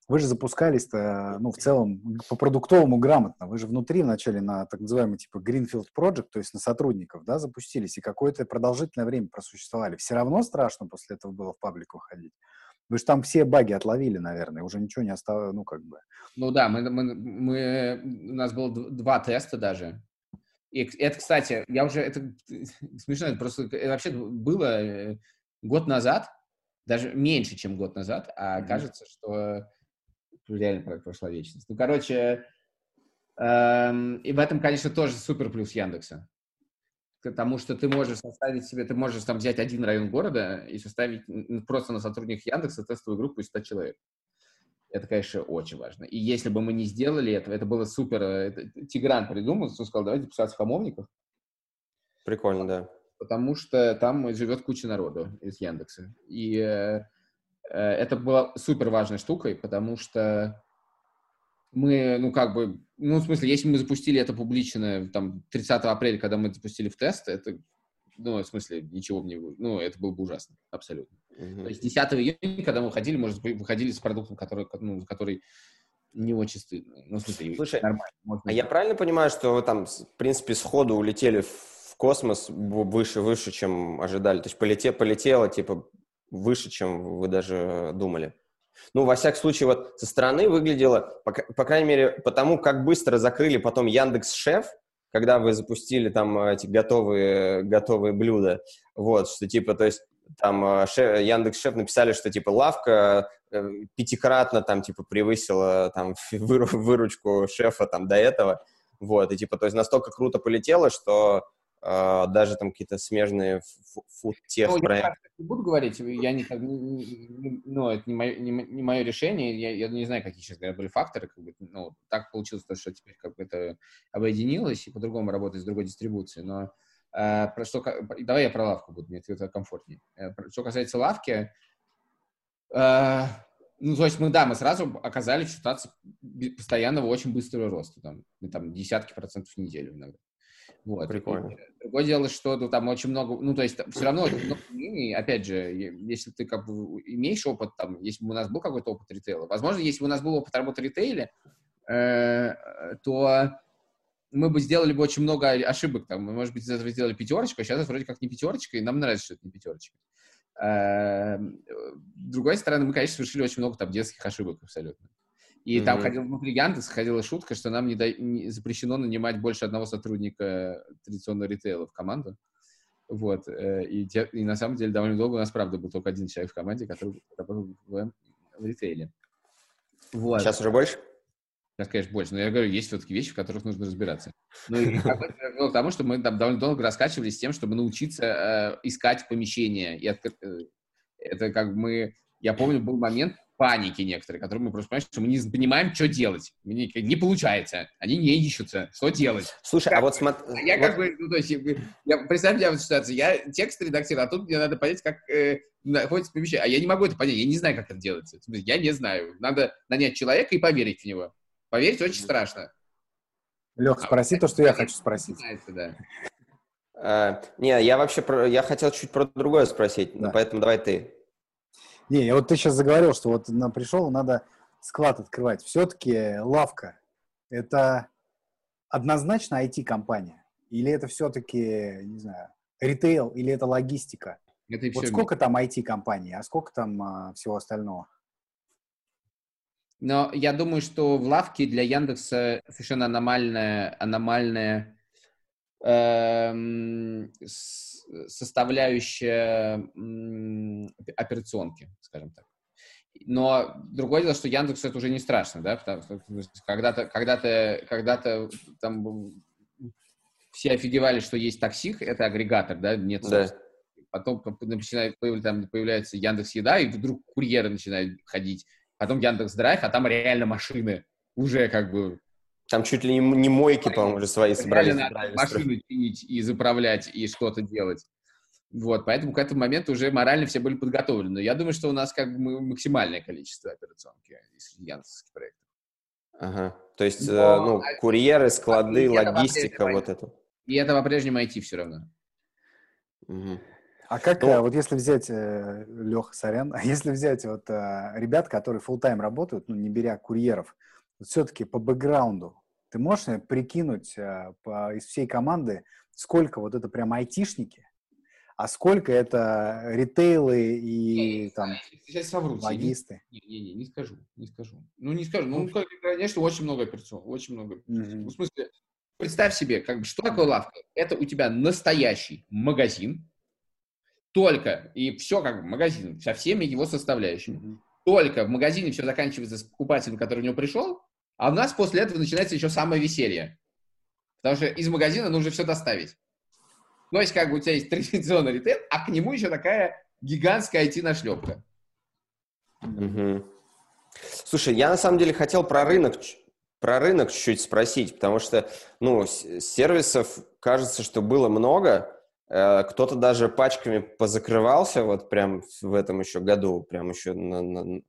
вы же запускались-то, ну, в целом, по продуктовому грамотно. Вы же внутри вначале на так называемый типа Greenfield Project, то есть на сотрудников, да, запустились, и какое-то продолжительное время просуществовали. Все равно страшно после этого было в паблик выходить? Вы же там все баги отловили, наверное, уже ничего не осталось, ну, как бы. Ну да, мы, мы, мы, у нас было два теста даже. И это, кстати, я уже, это смешно, это просто, это вообще было э, год назад, даже меньше, чем год назад, а mm-hmm. кажется, что реально прошла вечность. Ну, короче, эм, и в этом, конечно, тоже супер плюс Яндекса потому что ты можешь составить себе, ты можешь там взять один район города и составить просто на сотрудниках Яндекса тестовую группу из 100 человек. Это, конечно, очень важно. И если бы мы не сделали этого, это было супер. Это, Тигран придумал, он сказал, давайте писать в Хамовниках. Прикольно, да. Потому что там живет куча народу из Яндекса. И э, это была супер важной штукой, потому что мы, ну, как бы, ну, в смысле, если мы запустили это публично, там, 30 апреля, когда мы запустили в тест, это, ну, в смысле, ничего бы не было, ну, это было бы ужасно, абсолютно. Mm-hmm. То есть 10 июня, когда мы выходили, может, выходили с продуктом, который, ну, который не очень стыдно. Ну, смысле, Слушай, нормально. Можно... а я правильно понимаю, что вы там, в принципе, сходу улетели в космос выше, выше, чем ожидали. То есть полете, полетело, типа, выше, чем вы даже думали. Ну, во всяком случае, вот со стороны выглядело, по, по крайней мере, потому как быстро закрыли потом Яндекс Шеф, когда вы запустили там эти готовые, готовые блюда, вот, что типа, то есть там э, шеф, Яндекс Шеф написали, что типа лавка э, пятикратно там типа превысила там выручку шефа там до этого, вот, и типа, то есть настолько круто полетело, что э, даже там какие-то смежные фуд-тех ну, проекты. Я не буду говорить, я не, не, ну, это не мое, не, не мое решение, я, я не знаю, какие сейчас были факторы, как бы, ну, так получилось, что теперь как бы это объединилось и по-другому работает с другой дистрибуцией, но э, про что, давай я про лавку буду, мне это комфортнее. Э, что касается лавки, э, ну, то есть мы, да, мы сразу оказались в ситуации постоянного очень быстрого роста, там, там десятки процентов в неделю иногда. Вот. Прикольно. И другое дело, что ну, там очень много, ну, то есть все равно очень много мнений, опять же, если ты как бы имеешь опыт, там, если бы у нас был какой-то опыт ритейла, возможно, если бы у нас был опыт работы в ритейле, э, то мы бы сделали бы очень много ошибок, там, мы, может быть, из этого сделали пятерочку, а сейчас это вроде как не пятерочка, и нам нравится, что это не пятерочка. Э, с другой стороны, мы, конечно, совершили очень много там детских ошибок абсолютно. И mm-hmm. там ходил внутри Яндекс, ходила шутка, что нам не, до... не запрещено нанимать больше одного сотрудника традиционного ритейла в команду. Вот. Э, и, те... и на самом деле довольно долго у нас, правда, был только один человек в команде, который работал в, в ритейле. Вот. Сейчас уже больше? Сейчас, конечно, больше. Но я говорю, есть все-таки вещи, в которых нужно разбираться. Ну, и к тому, что мы там довольно долго раскачивались с тем, чтобы научиться э, искать. И э, это как мы... Я помню, был момент паники некоторые, которые мы просто понимаем, что мы не понимаем, что делать. Не, не получается. Они не ищутся. Что делать? Слушай, как, а вот смотри... А я вот... как бы... Ну, то есть, я, представь я в ситуации. Я текст редактирую, а тут мне надо понять, как э, находится помещение. А я не могу это понять. Я не знаю, как это делается. Я не знаю. Надо нанять человека и поверить в него. Поверить очень страшно. Лех, спроси а, то, что я хочу спросить. Да. А, не, я вообще про, я хотел чуть про другое спросить, да. поэтому давай ты. Не, я вот ты сейчас заговорил, что вот нам пришел, надо склад открывать. Все-таки лавка – это однозначно IT-компания? Или это все-таки, не знаю, ритейл, или это логистика? Это вот сколько там IT-компаний, а сколько там а, всего остального? Но я думаю, что в лавке для Яндекса совершенно аномальная, аномальная э, составляющая операционки, скажем так. Но другое дело, что Яндекс это уже не страшно, да, потому что когда-то, когда-то, когда-то там все офигевали, что есть таксик, это агрегатор, да, нет да. Потом начинает, там появляется Яндекс Еда, и вдруг курьеры начинают ходить потом Яндекс Драйв, а там реально машины уже как бы... Там чуть ли не, не мойки, по-моему, уже свои собрались. Реально машины чинить и заправлять, и что-то делать. Вот, поэтому к этому моменту уже морально все были подготовлены. Но я думаю, что у нас как бы максимальное количество операционки среди яндексовских проектов. Ага. То есть, Но, э, ну, а курьеры, склады, логистика, вот это. И это по-прежнему IT все равно. Угу. А как. Ну, вот если взять, э, Леха, сорян, а если взять вот э, ребят, которые full тайм работают, ну, не беря курьеров, все-таки по бэкграунду, ты можешь прикинуть э, по, из всей команды, сколько вот это прям айтишники, а сколько это ритейлы и не, там сейчас совру, логисты? Не, не, не, не скажу, не скажу. Ну, не скажу. Ну, конечно, очень много операционных, очень много. Mm-hmm. в смысле, представь себе, как бы, что такое лавка? Это у тебя настоящий магазин, только, и все как бы магазин, со всеми его составляющими. Mm-hmm. Только в магазине все заканчивается с покупателем, который в него пришел, а у нас после этого начинается еще самое веселье. Потому что из магазина нужно все доставить. То есть, как бы у тебя есть традиционный ритейл, а к нему еще такая гигантская IT-нашлепка. Угу. Слушай, я на самом деле хотел про рынок, про рынок чуть-чуть спросить, потому что, ну, сервисов, кажется, что было много, Э, кто-то даже пачками позакрывался вот прям в этом еще году, прям еще на... на...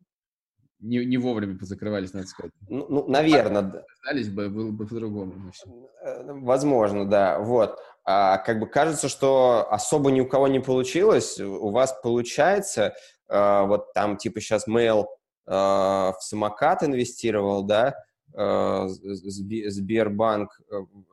Не, не вовремя позакрывались, надо сказать. Ну, ну наверное. Остались бы, было бы по-другому. Э, возможно, да. Вот. А, как бы кажется, что особо ни у кого не получилось. У вас получается. А, вот там типа сейчас Mail а, в самокат инвестировал, да? А, Сбербанк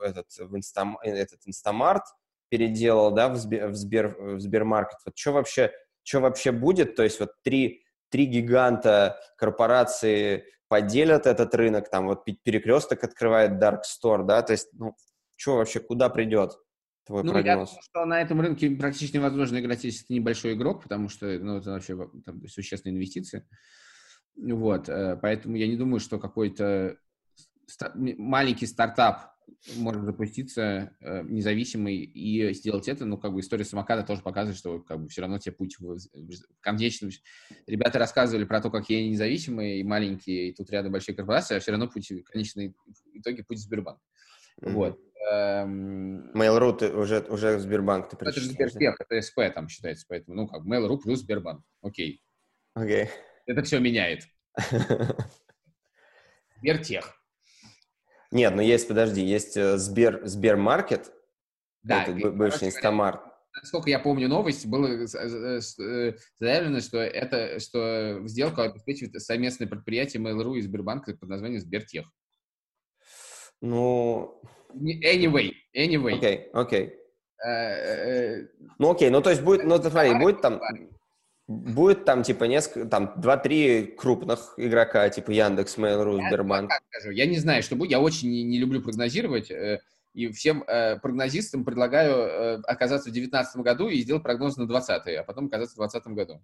этот, в Инстам, этот Инстамарт переделал, да, в, Сбер, в, Сбер, в Сбермаркет. Вот что вообще, что вообще будет? То есть вот три, три гиганта корпорации поделят этот рынок, там вот перекресток открывает Dark Store, да, то есть, ну, что вообще, куда придет? Твой ну, прогноз. я думаю, что на этом рынке практически невозможно играть, если ты небольшой игрок, потому что ну, это вообще там, существенные инвестиции. Вот, э, поэтому я не думаю, что какой-то маленький стартап может запуститься э, независимый и сделать это, ну, как бы история самоката тоже показывает, что как бы все равно тебе путь в, в конечном... Ребята рассказывали про то, как я независимый и маленький, и тут рядом большие корпорации, а все равно путь, в конечном итоге путь в Сбербанк. Mm-hmm. Вот. Эм... Mail.ru ты уже, уже Сбербанк ты Это же Сбертех, это СП там считается, поэтому, ну, как Mail.ru плюс Сбербанк. Окей. Окей. Это все меняет. Сбертех. Нет, ну есть, подожди, есть э, Сбер, Сбермаркет, да, это и, бывший Инстамарт. Насколько я помню новость, было э, э, заявлено, что это, что сделку обеспечивает совместное предприятие Mail.ru и Сбербанка под названием Сбертех. Ну... Anyway, anyway. Окей, okay, окей. Okay. Ну окей, ну то есть будет, ну смотри, будет там Будет там, типа, несколько, там, два-три крупных игрока, типа Яндекс, Mail.ru, Сбербанк. Я, скажу, я не знаю, что будет. Я очень не, не люблю прогнозировать. Э, и всем э, прогнозистам предлагаю э, оказаться в 2019 году и сделать прогноз на 2020, а потом оказаться в 2020 году.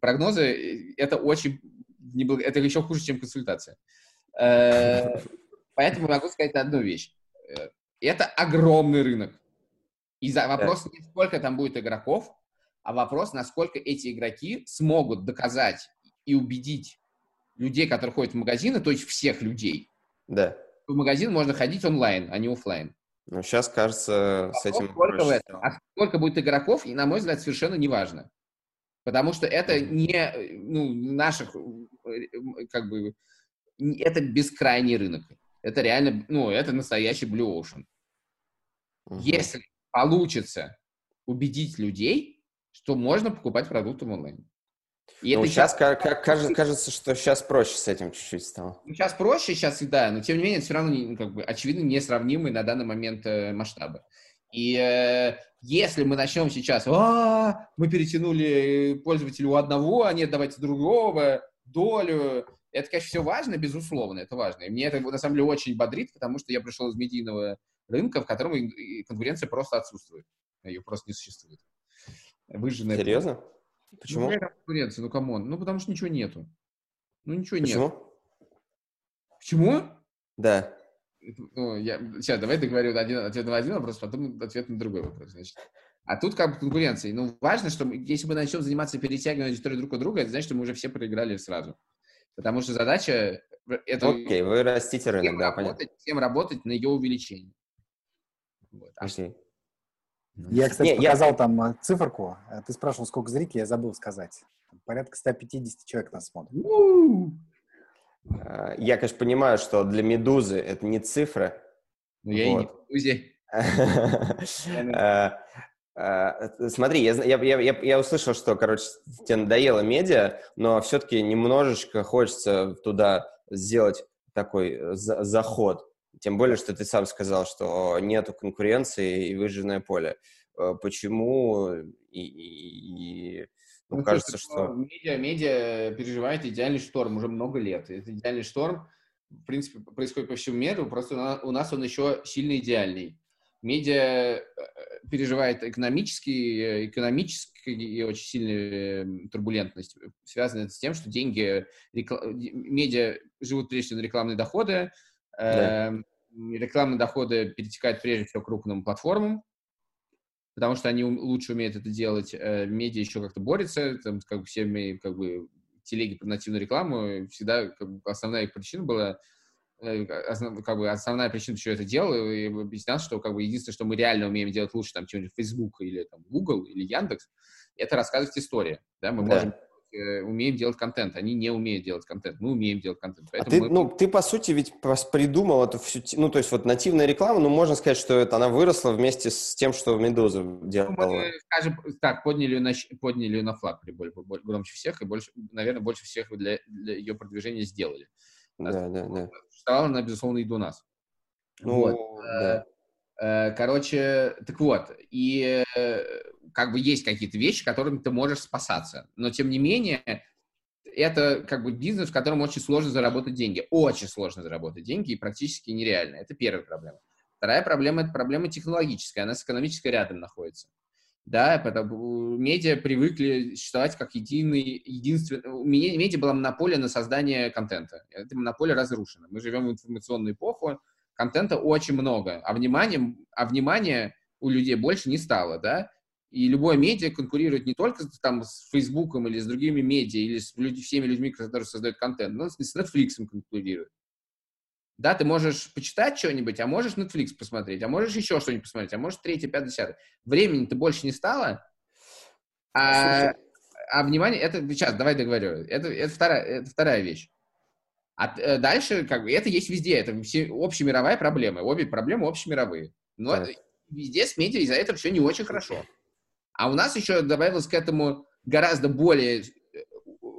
Прогнозы э, — это очень... Это еще хуже, чем консультация. Э, поэтому могу сказать одну вещь. Это огромный рынок. И за вопрос не сколько там будет игроков, а вопрос, насколько эти игроки смогут доказать и убедить людей, которые ходят в магазины, то есть всех людей. Да. В магазин можно ходить онлайн, а не офлайн. Ну, сейчас, кажется, вопрос с этим только в этом. А сколько будет игроков, и, на мой взгляд, совершенно не важно. Потому что это не ну, наших, как бы, это бескрайний рынок. Это реально, ну, это настоящий Blue Ocean. Угу. Если получится убедить людей, что можно покупать продукты в онлайне. И ну, это сейчас, как, как, кажется, кажется, что сейчас проще с этим чуть-чуть стало. Ну, сейчас проще, сейчас да, но тем не менее это все равно, ну, как бы, очевидно, несравнимые на данный момент э, масштабы. И э, если мы начнем сейчас, а, мы перетянули пользователя у одного, а нет, давайте другого, долю, это, конечно, все важно, безусловно, это важно. И мне это, на самом деле, очень бодрит, потому что я пришел из медийного рынка, в котором конкуренция просто отсутствует. Ее просто не существует выжженная. Серьезно? Почему? Ну, конкуренция, ну, come on. Ну, потому что ничего нету. Ну, ничего Почему? нет. Почему? Да. Ну, я... Сейчас, давай договорю один, ответ на один вопрос, потом ответ на другой вопрос. Значит. А тут как бы конкуренция. Ну, важно, что если мы начнем заниматься перетягиванием истории друг от друга, это значит, что мы уже все проиграли сразу. Потому что задача... Это Окей, вы растите рынок, да, работать, понятно. Всем работать на ее увеличение. Вот. А okay. Я, кстати, Не, показал я... там э, циферку. Э, ты спрашивал, сколько зрителей, я забыл сказать. Порядка 150 человек нас смотрит. Э, я, конечно, понимаю, что для «Медузы» это не цифра. Ну, я вот. и не «Медузе». Смотри, я, я, я, я услышал, что, короче, тебе надоело медиа, но все-таки немножечко хочется туда сделать такой заход. Тем более, что ты сам сказал, что нету конкуренции и выжженное поле. Э, почему? И, и, и ну, ну, кажется, что... Ну, медиа, медиа переживает идеальный шторм уже много лет. Это идеальный шторм, в принципе, происходит по всему миру, просто у нас он еще сильно идеальный. Медиа э, переживает экономический, экономический и очень сильную турбулентность. Связано это с тем, что деньги, рекл... медиа живут прежде всего на рекламные доходы, да. Эм, рекламные доходы перетекают прежде всего к крупным платформам, потому что они лучше умеют это делать. Э, медиа еще как-то борется, там, как бы все как бы телеги про нативную рекламу, всегда как бы, основная их причина была э, основ, как бы основная причина, почему я это делал, и объяснял, что как бы единственное, что мы реально умеем делать лучше, там, чем Facebook или там, Google или Яндекс, это рассказывать истории. Да? Мы да. можем умеем делать контент, они не умеют делать контент, мы умеем делать контент. а ты, мы... ну, ты, по сути, ведь придумал эту всю, ну, то есть вот нативная реклама, ну, можно сказать, что это она выросла вместе с тем, что Медуза делала. Ну, мы, скажем так, подняли ее на, подняли ее на флаг громче всех, и больше, наверное, больше всех для, для ее продвижения сделали. Да, да, да. Существовала она, безусловно, и до нас. Ну, вот. да. Э, короче, так вот, и э, как бы есть какие-то вещи, которыми ты можешь спасаться. Но, тем не менее, это как бы бизнес, в котором очень сложно заработать деньги. Очень сложно заработать деньги и практически нереально. Это первая проблема. Вторая проблема – это проблема технологическая, она с экономической рядом находится. Да, потому медиа привыкли существовать как единый, единственный... Медиа была монополия на создание контента. Эта монополия разрушена. Мы живем в информационную эпоху, контента очень много, а внимания, а внимания у людей больше не стало, да, и любое медиа конкурирует не только там с Фейсбуком или с другими медиа, или с люди, всеми людьми, которые создают контент, но с Netflix конкурирует. Да, ты можешь почитать что-нибудь, а можешь Netflix посмотреть, а можешь еще что-нибудь посмотреть, а можешь третье, пятое, десятое. Времени-то больше не стало, а, а внимание, это, сейчас, давай договорю, это, это, вторая, это вторая вещь. А э, дальше, как бы, это есть везде, это все, общемировая проблема, обе проблемы общемировые. Но это, везде с медиа из-за этого все не очень хорошо. А у нас еще добавилась к этому гораздо более э,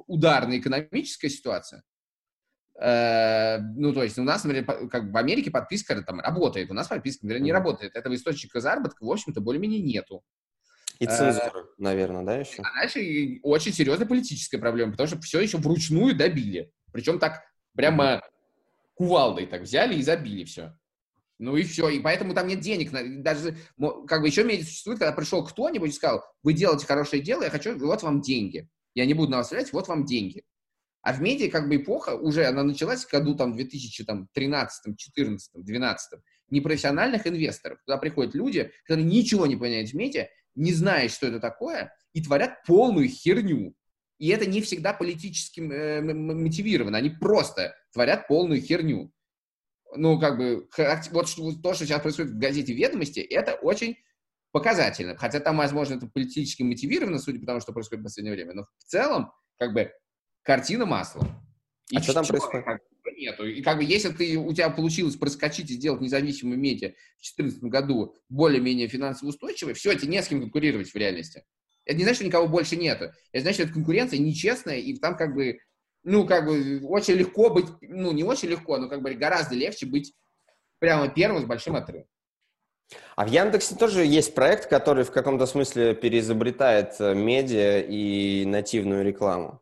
ударная экономическая ситуация. Э, ну, то есть у нас, например, как в Америке подписка там работает, у нас подписка, например, не работает. Этого источника заработка, в общем-то, более-менее нету. И цензура, наверное, да, еще? А дальше очень серьезная политическая проблема, потому что все еще вручную добили. Причем так прямо кувалдой так взяли и забили все. Ну и все. И поэтому там нет денег. Даже, как бы еще медиа существует, когда пришел кто-нибудь и сказал, вы делаете хорошее дело, я хочу, вот вам деньги. Я не буду на вас стрелять, вот вам деньги. А в медиа как бы эпоха уже, она началась в году там 2013, 14, 12 непрофессиональных инвесторов. Туда приходят люди, которые ничего не понимают в медиа, не знают, что это такое, и творят полную херню. И это не всегда политически э, мотивировано. Они просто творят полную херню ну, как бы, вот то, что сейчас происходит в газете «Ведомости», это очень показательно. Хотя там, возможно, это политически мотивировано, судя по тому, что происходит в последнее время. Но в целом, как бы, картина маслом. И а что там происходит? Как бы, нету. И как бы, если ты, у тебя получилось проскочить и сделать независимую медиа в 2014 году более-менее финансово устойчивой, все, тебе не с кем конкурировать в реальности. Это не значит, что никого больше нету. Это значит, что эта конкуренция нечестная, и там как бы ну, как бы, очень легко быть, ну, не очень легко, но как бы гораздо легче быть прямо первым с большим отрывом. А в Яндексе тоже есть проект, который в каком-то смысле переизобретает э, медиа и нативную рекламу.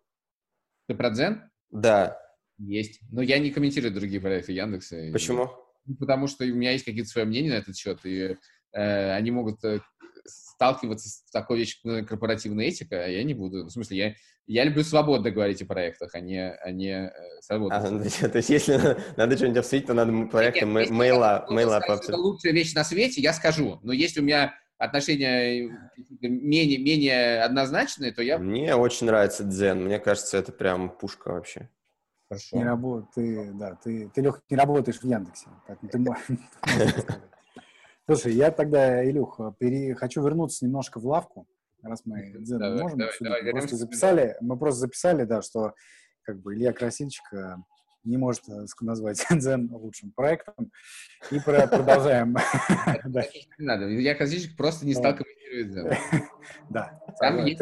Ты про Дзен? Да. Есть. Но я не комментирую другие проекты Яндекса. Почему? И, потому что у меня есть какие-то свои мнения на этот счет, и э, они могут э, сталкиваться с такой вещью, как корпоративная этика, а я не буду. В смысле, я, я люблю свободно говорить о проектах, а не, а не э, свободно. А, ну, то есть, если надо что-нибудь обсудить, то надо проектом Нет, мейла, мейла пообсудить. Это лучшая вещь на свете, я скажу. Но если у меня отношения менее, менее однозначные, то я... Мне очень нравится дзен. Мне кажется, это прям пушка вообще. Хорошо. Не работ... ты, да, ты, ты, Лех, не работаешь в Яндексе. Поэтому ты Слушай, я тогда, Илюх, пере... хочу вернуться немножко в лавку, раз мы дзен давай, можем давай, давай, мы просто записали, мы просто записали, да, что как бы Илья Красильчик э, не может э, назвать дзен лучшим проектом. И продолжаем. Не надо, Илья Красильчик просто не стал комментировать дзен. Да. Там есть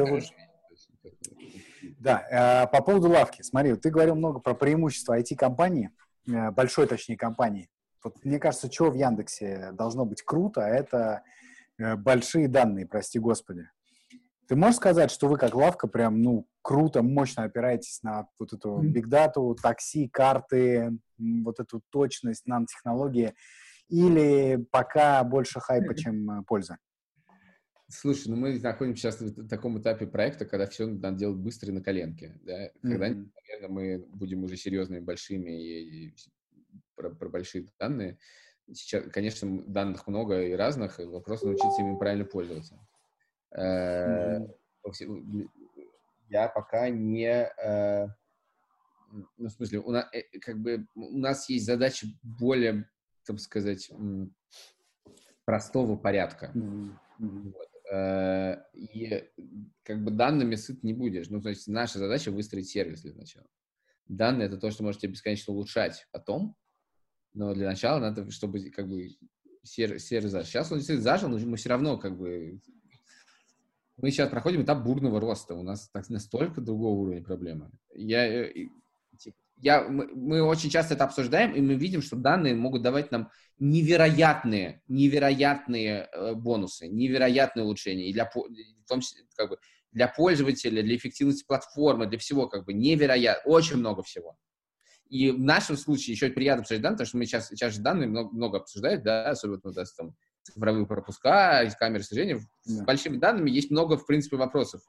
Да, э, по поводу лавки. Смотри, ты говорил много про преимущества IT-компании, большой, точнее, компании. Вот мне кажется, что в Яндексе должно быть круто, это э, большие данные, прости господи. Ты можешь сказать, что вы как лавка прям, ну, круто, мощно опираетесь на вот эту бигдату, такси, карты, вот эту точность, нанотехнологии, или пока больше хайпа, чем э, польза? Слушай, ну мы находимся сейчас в таком этапе проекта, когда все надо делать быстро и на коленке. Да? Когда, mm-hmm. наверное, мы будем уже серьезными, большими и про, про большие данные. Сейчас, конечно, данных много и разных, и вопрос научиться ими правильно пользоваться. Mm-hmm. Я пока не... Э, ну, в смысле, у нас, э, как бы, у нас есть задача более, так сказать, простого порядка. Mm-hmm. Вот. И как бы данными сыт не будешь. Ну, то есть наша задача выстроить сервис для начала. Данные — это то, что можете бесконечно улучшать потом, но для начала надо, чтобы как бы сервер, сервер зажил. Сейчас он действительно зажил, но мы все равно как бы... Мы сейчас проходим этап бурного роста. У нас так, настолько другого уровня проблемы. Я, э, я, мы, мы очень часто это обсуждаем, и мы видим, что данные могут давать нам невероятные, невероятные э, бонусы, невероятные улучшения и для, в том числе, как бы, для пользователя, для эффективности платформы, для всего, как бы, невероятно, очень много всего. И в нашем случае еще приятно обсуждать данные, потому что мы сейчас, сейчас же данные много, много обсуждают, да, особенно да, там, цифровые пропуска, камеры слежения. С большими данными есть много, в принципе, вопросов.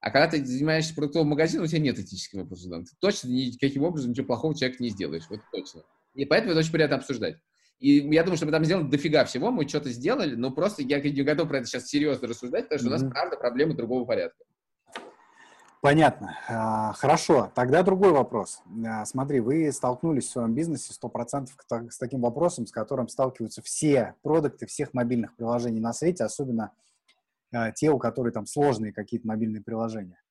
А когда ты занимаешься продуктовым магазином, у тебя нет этических вопросов. Ты точно никаким образом ничего плохого человек не сделаешь. Вот точно. И поэтому это очень приятно обсуждать. И я думаю, что мы там сделали дофига всего, мы что-то сделали, но просто я не готов про это сейчас серьезно рассуждать, потому что mm-hmm. у нас, правда, проблемы другого порядка. Понятно. А, хорошо. Тогда другой вопрос. А, смотри, вы столкнулись в своем бизнесе 100% с таким вопросом, с которым сталкиваются все продукты всех мобильных приложений на свете, особенно а, те, у которых там сложные какие-то мобильные приложения.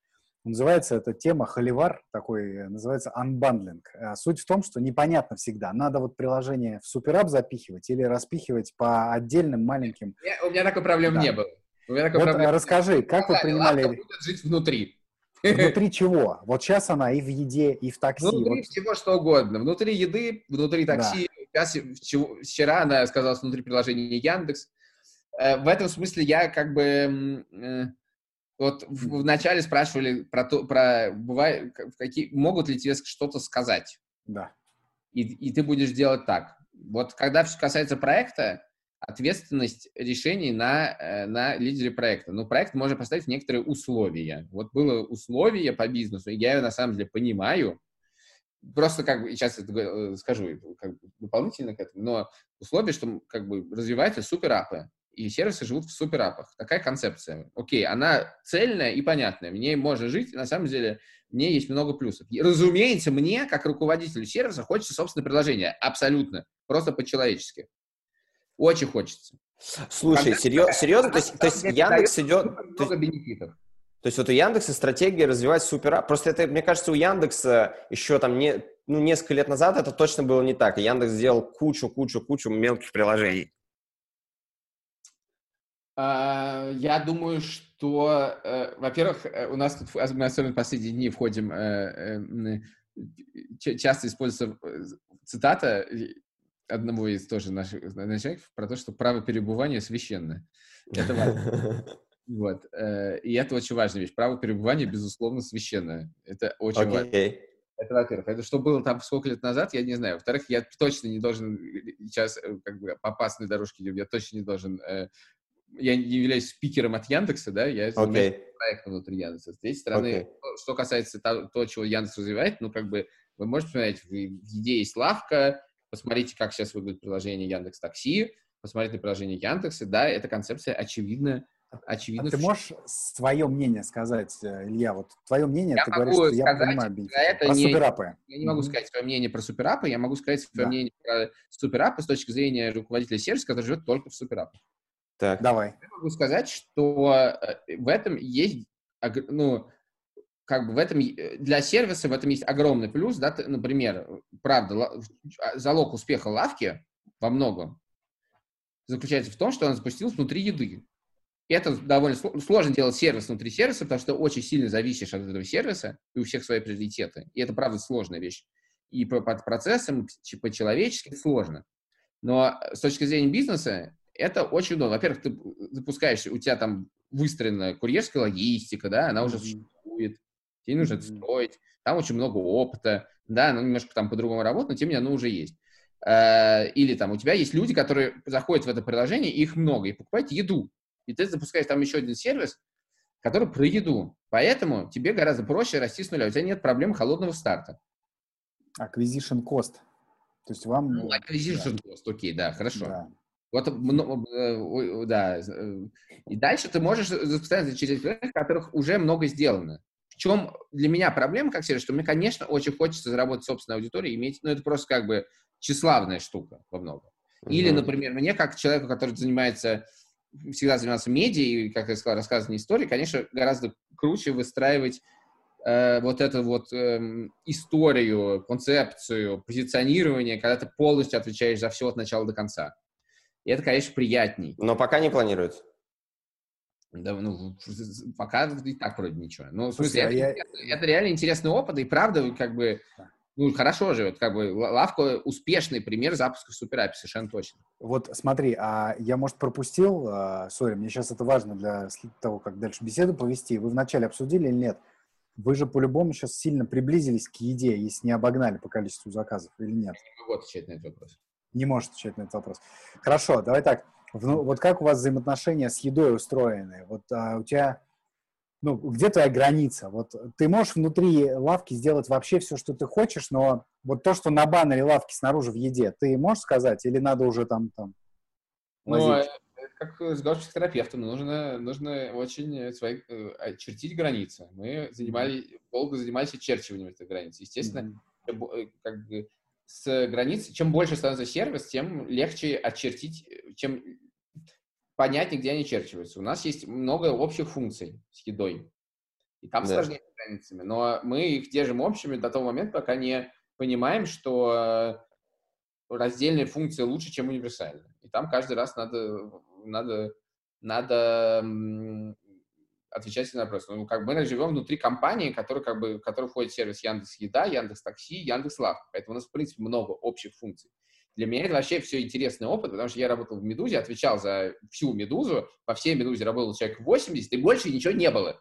Называется эта тема холивар, такой, э, называется. Э, суть в том, что непонятно всегда, надо вот приложение в суперап запихивать или распихивать по отдельным маленьким... У меня такой проблемы да. не было. У меня такой вот проблемы расскажи, как вы принимали... будет жить внутри. Внутри чего? Вот сейчас она и в еде, и в такси. Внутри вот. всего что угодно. Внутри еды, внутри такси. Да. Вчера она оказалась внутри приложения Яндекс. Э, в этом смысле я как бы вот вначале спрашивали про то, про бывает, какие, могут ли тебе что-то сказать. Да. И, и ты будешь делать так. Вот когда все касается проекта, ответственность решений на, э, на лидере проекта. Но проект можно поставить некоторые условия. Вот было условие по бизнесу, и я ее на самом деле понимаю. Просто как бы, сейчас это скажу как бы дополнительно к этому, но условие, что как бы развиваются суперапы и сервисы живут в суперапах. Такая концепция. Окей, она цельная и понятная. Мне можно жить, на самом деле, мне есть много плюсов. И, разумеется, мне, как руководителю сервиса, хочется собственное приложение. Абсолютно. Просто по-человечески. Очень хочется. Слушай, Когда, серьез, серьезно? То есть, то есть Яндекс идет... Много бенефитов. То есть вот у Яндекса стратегия развивать суперап. Просто это, мне кажется, у Яндекса еще там не, ну, несколько лет назад это точно было не так. Яндекс сделал кучу-кучу-кучу мелких приложений. А, я думаю, что, э, во-первых, э, у нас тут, мы особенно в последние дни входим, э, часто используется цитата одного из тоже наших начальников про то, что право перебывания священное. Это важно. Вот. И это очень важная вещь. Право перебывания, безусловно, священное. Это очень okay. важно. Это, во-первых. Это что было там сколько лет назад, я не знаю. Во-вторых, я точно не должен сейчас как бы по опасной дорожке, я точно не должен я не являюсь спикером от Яндекса, да, я okay. проектом внутри Яндекса. С третьей стороны, okay. что касается того, то, чего Яндекс развивает, ну, как бы, вы можете посмотреть, в еде есть лавка, посмотрите, как сейчас выглядит приложение Яндекс Такси, посмотрите на приложение Яндекса, да, эта концепция очевидно очевидно. А ты можешь свое мнение сказать, э, Илья? Вот твое мнение, я ты говоришь, что я понимаю это про не, суперапы. Я не могу сказать свое мнение про суперапы, я могу сказать свое да. мнение про суперапы с точки зрения руководителя сервиса, который живет только в суперапах. Так. Давай. Я могу сказать, что э, в этом есть, ну, как бы в этом, э, для сервиса в этом есть огромный плюс, да, ты, например, правда, а, залог успеха лавки во многом заключается в том, что он запустился внутри еды. Это довольно сложно делать сервис внутри сервиса, потому что очень сильно зависишь от этого сервиса, и у всех свои приоритеты. И это, правда, сложная вещь. И по, по процессам, по-человечески сложно. Но с точки зрения бизнеса, это очень удобно. Во-первых, ты запускаешься, у тебя там выстроена курьерская логистика, да, она уже существует, тебе нужно это строить, там очень много опыта, да, оно немножко там по-другому работает, но тем не менее оно уже есть. Э, или там у тебя есть люди, которые заходят в это приложение, их много, и покупают еду. И ты запускаешь там еще один сервис, который про еду. Поэтому тебе гораздо проще расти с нуля. У тебя нет проблем холодного старта. Acquisition cost. То есть вам... Ну, acquisition да. cost, окей, да, хорошо. Да. Вот, э, да. Э, и дальше ты можешь запускать через в которых уже много сделано. В чем для меня проблема, как сервис, что мне, конечно, очень хочется заработать собственную аудиторию, иметь, ну, это просто как бы тщеславная штука во многом. Или, например, мне, как человеку, который занимается, всегда занимался медиа и, как я сказал, рассказывание истории, конечно, гораздо круче выстраивать э, вот эту вот э, историю, концепцию, позиционирование, когда ты полностью отвечаешь за все от начала до конца. И это, конечно, приятней. Но пока не планируется. Да, ну, пока и так вроде ничего. Ну, в смысле, а это, я- это реально интересный опыт, и правда, как бы, ну, хорошо же, вот, как бы, Ла- Лавка успешный пример запуска в суперапе, совершенно точно. Вот смотри, а я, может, пропустил, а, сори, мне сейчас это важно для того, как дальше беседу повести. Вы вначале обсудили или нет? Вы же по-любому сейчас сильно приблизились к еде, если не обогнали по количеству заказов или нет? Не могу отвечать на этот вопрос. Не можешь отвечать на этот вопрос. Хорошо, давай так. Вну- вот как у вас взаимоотношения с едой устроены? Вот а, у тебя, ну, где твоя граница? Вот ты можешь внутри лавки сделать вообще все, что ты хочешь, но вот то, что на баннере лавки снаружи в еде, ты можешь сказать или надо уже там, там Ну, возить? это как разговор с психотерапевтом, нужно, нужно очень свои, э, очертить границы. Мы занимались, долго занимались очерчиванием этих границ. Естественно, э, как бы с границ, чем больше становится сервис, тем легче очертить, э, чем понятнее, где они очерчиваются. У нас есть много общих функций с едой, и там Да. сложнее с границами, но мы их держим общими до того момента, пока не понимаем, что э, раздельные функции лучше, чем универсальные. И там каждый раз надо, надо, надо себе на вопрос. Ну, как бы мы живем внутри компании, который, как бы, в которой входит сервис Яндекс Еда, Яндекс Такси, Яндекс Лавка. Поэтому у нас, в принципе, много общих функций. Для меня это вообще все интересный опыт, потому что я работал в «Медузе», отвечал за всю «Медузу», по всей «Медузе» работал человек 80, и больше ничего не было.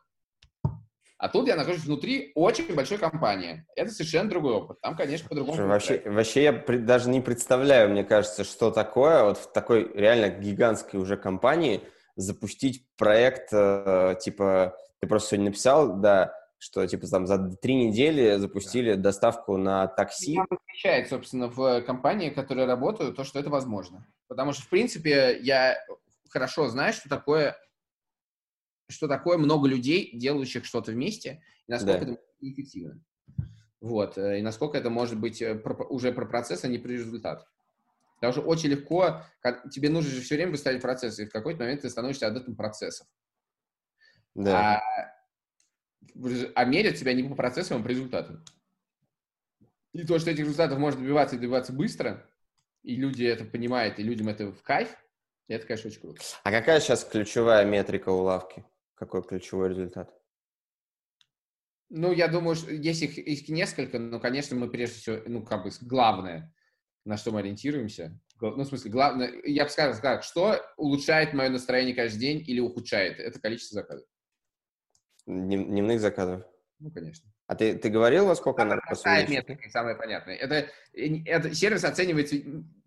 А тут я нахожусь внутри очень большой компании. Это совершенно другой опыт. Там, конечно, по-другому. Вообще, вообще я при- даже не представляю, мне кажется, что такое вот в такой реально гигантской уже компании запустить проект, э, типа, ты просто сегодня написал, да, что типа там за три недели запустили доставку на такси. Меня восхищает, собственно, в компании, в которой я работаю, то, что это возможно. Потому что, в принципе, я хорошо знаю, что такое, что такое много людей, делающих что-то вместе, и насколько Да. это эффективно. Вот. э, И насколько это может быть э, про- уже про процесс, а не про результат. Потому что очень легко, как- тебе нужно же все время выставить процессы, и в какой-то момент ты становишься адептом процессов. Да. А, а мерят тебя не по процессам, а по результатам. И то, что этих результатов можно добиваться и добиваться быстро, и люди это понимают, и людям это в кайф, это, конечно, очень круто. А какая сейчас ключевая метрика у лавки? Какой ключевой результат? Ну, я думаю, что есть их, их несколько, но, конечно, мы прежде всего, ну, как бы, главное, на что мы ориентируемся, ну, в смысле, главное, я бы сказал, так, что улучшает мое настроение каждый день или ухудшает, это количество заказов. Днев- Дневных заказов? Ну, конечно. А ты, ты говорил, во сколько она Простая метрика, самое понятное. Это, это сервис оценивается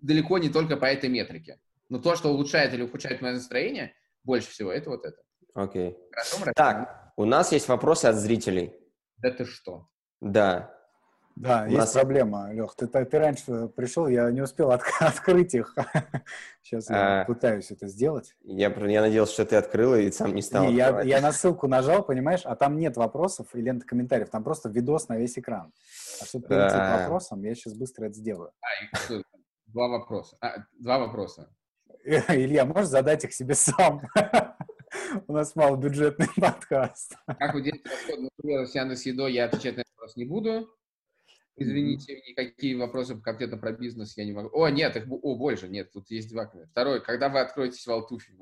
далеко не только по этой метрике. Но то, что улучшает или ухудшает мое настроение, больше всего, это вот это. Окей. Мы Так, у нас есть вопросы от зрителей. Да ты что? Да. Да, У есть нас- проблема, Лех. Ты, ты раньше пришел, я не успел от- открыть их. Сейчас я А. пытаюсь это сделать. Я, я надеялся, что ты открыла и сам не стал Не, я, на ссылку нажал, понимаешь, а там нет вопросов и ленты комментариев, там просто видос на весь экран. А чтобы перейти Да. к вопросам, я сейчас быстро это сделаю. А? Два вопроса. А, два вопроса. Илья, можешь задать их себе сам? У нас малобюджетный подкаст. Как вы делаете расход на пример с Яндекс Едой, я отвечать на этот вопрос не буду. Извините, никакие вопросы конкретно про бизнес я не могу. О, нет, их о, больше, нет, тут есть два. комментария. Второй, когда вы откроетесь в Алтуфе,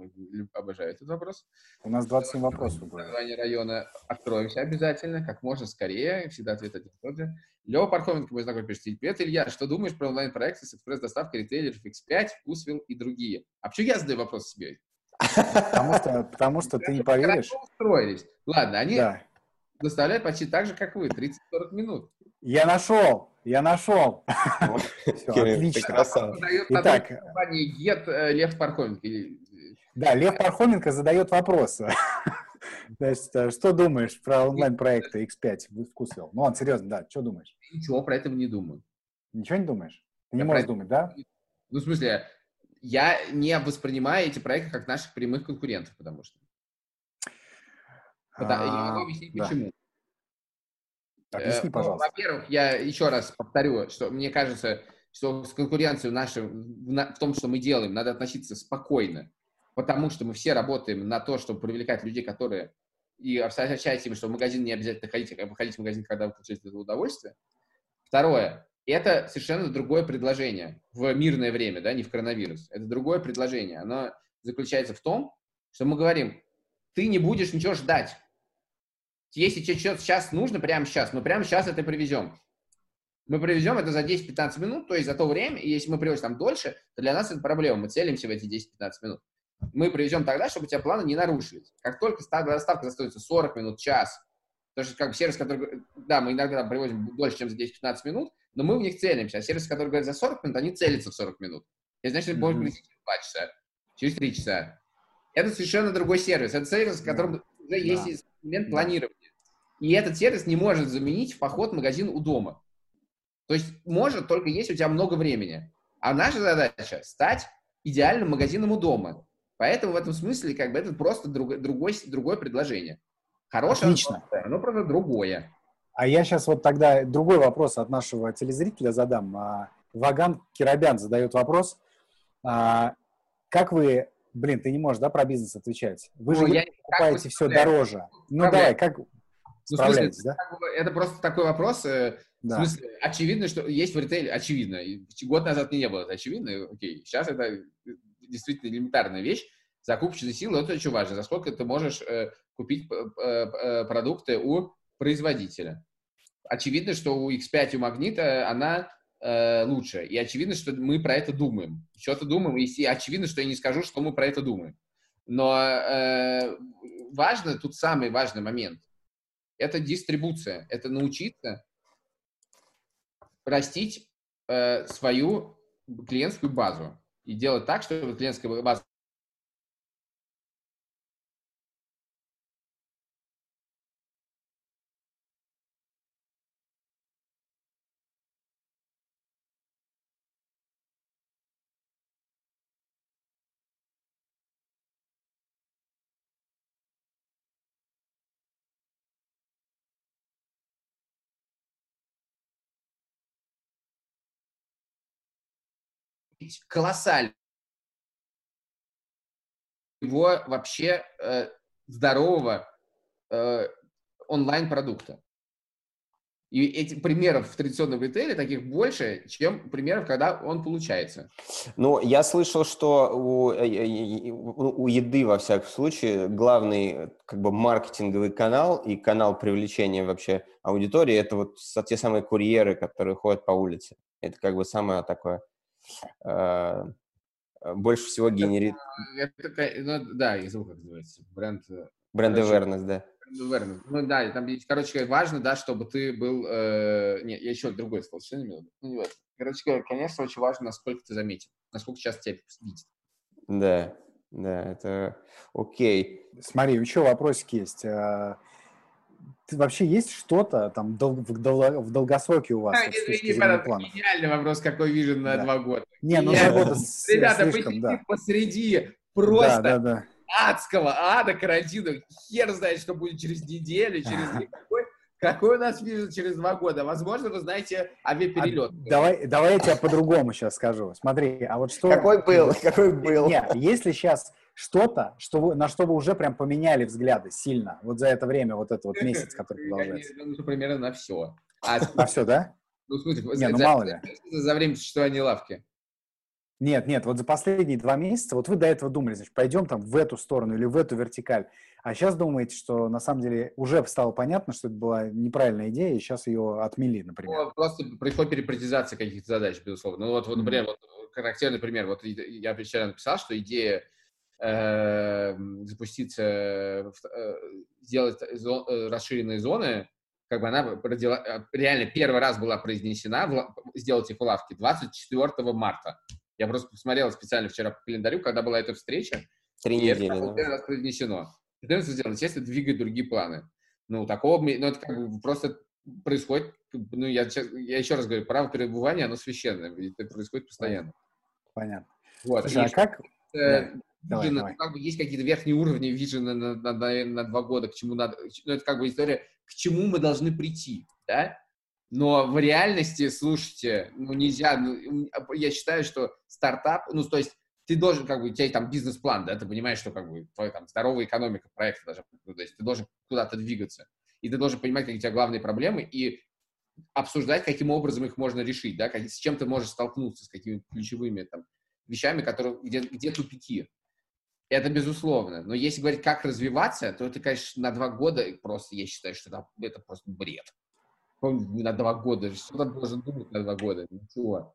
обожаю этот вопрос. У нас 27 вопросов было. Название района откроемся обязательно, как можно скорее, всегда ответ один и тот же. Лева Пархоменко, мой знакомый, пишет, привет, Илья, что думаешь про онлайн-проекты с экспресс-доставкой ритейлеров X5, Вкусвилл и другие? А почему я задаю вопрос себе? Потому что, потому что ты не поверишь. Устроились. Ладно, они доставляют почти так же, как вы, 30-40 минут. Я нашел! Я нашел! Все, отлично. Итак. Get э, Лев Пархоменко. Или- Да, Лев Пархоменко задает вопросы. Значит, э, что думаешь про онлайн-проекты X5 в Вкусвилл? Ну, он серьезно, да, что думаешь? Ничего про это не думаю. Ничего не думаешь? Ты не можешь думать, да? Ну, в смысле, я не воспринимаю эти проекты как наших прямых конкурентов, потому что. Пота- я могу А, объяснить, да. почему. Объясни, Э, ну, пожалуйста. Во-первых, я еще раз повторю, что мне кажется, что с конкуренцией нашей в, том, что мы делаем, надо относиться спокойно, потому что мы все работаем на то, чтобы привлекать людей, которые и ощущаете им, что в магазин не обязательно ходить, а ходить в магазин, когда вы получаете это удовольствие. Второе. Это совершенно другое предложение в мирное время, да, не в коронавирус. Это другое предложение. Оно заключается в том, что мы говорим, ты не будешь ничего ждать. Если что-то сейчас нужно, прямо сейчас, мы прямо сейчас это привезем. Мы привезем это за 10-15 минут, то есть за то время, и если мы привезем там дольше, то для нас это проблема, мы целимся в эти 10-15 минут. Мы привезем тогда, чтобы у тебя планы не нарушились. Как только доставка остается 40 минут, час, то есть как бы сервис, который, да, мы иногда привозим дольше, чем за 10-15 минут, но мы в них целимся. А сервисы, которые говорят за 40 минут, они целятся в 40 минут. Это значит, mm-hmm. может быть через 2 часа, через 3 часа. Это совершенно другой сервис. Это сервис, в котором yeah. уже есть yeah. инструмент планирования. И этот сервис не может заменить поход в магазин у дома. То есть может только если у тебя много времени. А наша задача – стать идеальным магазином у дома. Поэтому в этом смысле как бы это просто друг, другой, другое предложение. Хорошее, Отлично. Оно, просто другое. А я сейчас вот тогда другой вопрос от нашего телезрителя задам. А, Ваган Кирабян задает вопрос. А, как вы, блин, ты не можешь, да, про бизнес отвечать? Вы же ну, я, покупаете все дороже. Ну давай, как ну, справляетесь, да? Это просто такой вопрос. Э, да. В смысле, очевидно, что есть в ритейле, очевидно. Год назад не было это очевидно, окей. Сейчас это действительно элементарная вещь. Закупочные силы, это очень важно. За сколько ты можешь э, купить э, э, продукты у производителя. Очевидно, что у X5 у Магнита она э, лучше. И очевидно, что мы про это думаем. Что-то думаем, и очевидно, что я не скажу, что мы про это думаем. Но э, важно, тут самый важный момент, это дистрибуция. Это научиться растить э, свою клиентскую базу и делать так, чтобы клиентская база колоссально его вообще э, здорового э, онлайн-продукта. И этих примеров в традиционном ритейле таких больше, чем примеров, когда он получается. Ну, я слышал, что у, э, у еды, во всяком случае, главный как бы маркетинговый канал и канал привлечения вообще аудитории – это вот те самые курьеры, которые ходят по улице. Это как бы самое такое больше всего генерит... Это, ну, да, я забыл, как называется. Бренд... Э, бренд awareness, да. Бренд Ну да, там, короче, важно, да, чтобы ты был... Э, нет, я еще другой сказал, что не Ну, не важно. Короче конечно, очень важно, насколько ты заметен, насколько часто тебя видят. Да, да, это окей. Смотри, еще вопросик есть. Вообще есть что-то там дол- в, дол- в долгосроке у вас? А, не, не, не, идеальный вопрос, какой вижен на да. два года. Не, ну два года Ребята, слишком, да. посреди просто да, да, да. адского ада карантина. Хер знает, что будет через неделю, через какой. Какой у нас вижен через два года? Возможно, вы знаете авиаперелет. А, давай, давай я тебе по-другому сейчас скажу. Смотри, а вот что... Какой был? Какой был? Нет, если сейчас что-то, что вы, на что вы уже прям поменяли взгляды сильно, вот за это время, вот этот вот месяц, который продолжается? Ну, примерно на все. А, на все, да? Ну, Не, ну, за, мало ли. За время существования лавки. Нет, нет, вот за последние два месяца, вот вы до этого думали, значит, пойдем там в эту сторону или в эту вертикаль, а сейчас думаете, что на самом деле уже стало понятно, что это была неправильная идея, и сейчас ее отмели, например. Ну, просто происходит перепретизация каких-то задач, безусловно. Ну вот, вот например, вот характерный пример, вот я вчера написал, что идея Эм, запуститься, э, сделать зон, э, расширенные зоны, как бы она родила, реально первый раз была произнесена, сделать в лавке 24 марта. Я просто посмотрел специально вчера по календарю, когда была эта встреча. Три недели. Это первый раз произнесено. Это сделано, естественно, двигает другие планы. Ну, такого, ну, это как бы просто происходит, ну, я, я еще раз говорю, право пребывания, оно священное, это происходит постоянно. Понятно. Вот. Слушай, а как... Э, Давай, Vision, давай. как бы есть какие-то верхние уровни вижена на, на, на, на два года, к чему надо, ну, это как бы история, к чему мы должны прийти, да? Но в реальности, слушайте, ну нельзя, ну, я считаю, что стартап, ну то есть ты должен, как бы, у тебя там бизнес-план, да, ты понимаешь, что как бы твоя там здоровая экономика проекта даже, ну, то есть ты должен куда-то двигаться, и ты должен понимать, какие у тебя главные проблемы, и обсуждать, каким образом их можно решить, да, как, с чем ты можешь столкнуться, с какими ключевыми там вещами, которые, где, где тупики. Это безусловно. Но если говорить, как развиваться, то это, конечно, на два года просто, я считаю, что это, это просто бред. На два года. Что там должен думать на два года? Ничего.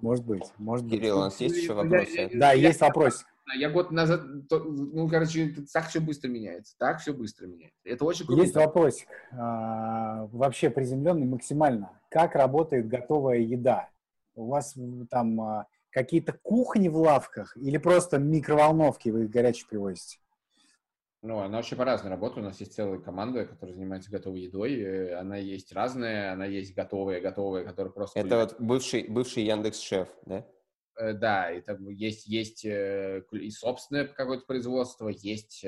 Может быть, может быть. Кирилл, у нас есть еще вопросы? Да, есть вопрос. Я год назад, ну, короче, так все быстро меняется. Так все быстро меняется. Это очень круто. Есть вопросик. А, вообще приземленный максимально. Как работает готовая еда? У вас там а, какие-то кухни в лавках или просто микроволновки вы их горячие привозите? Ну, она вообще по-разному работает. У нас есть целая команда, которая занимается готовой едой. Она есть разная, она есть готовая, готовая, которая просто... Это вот бывший, бывший Яндекс-шеф, да? Э, да, и там есть, есть э, и собственное какое-то производство, есть...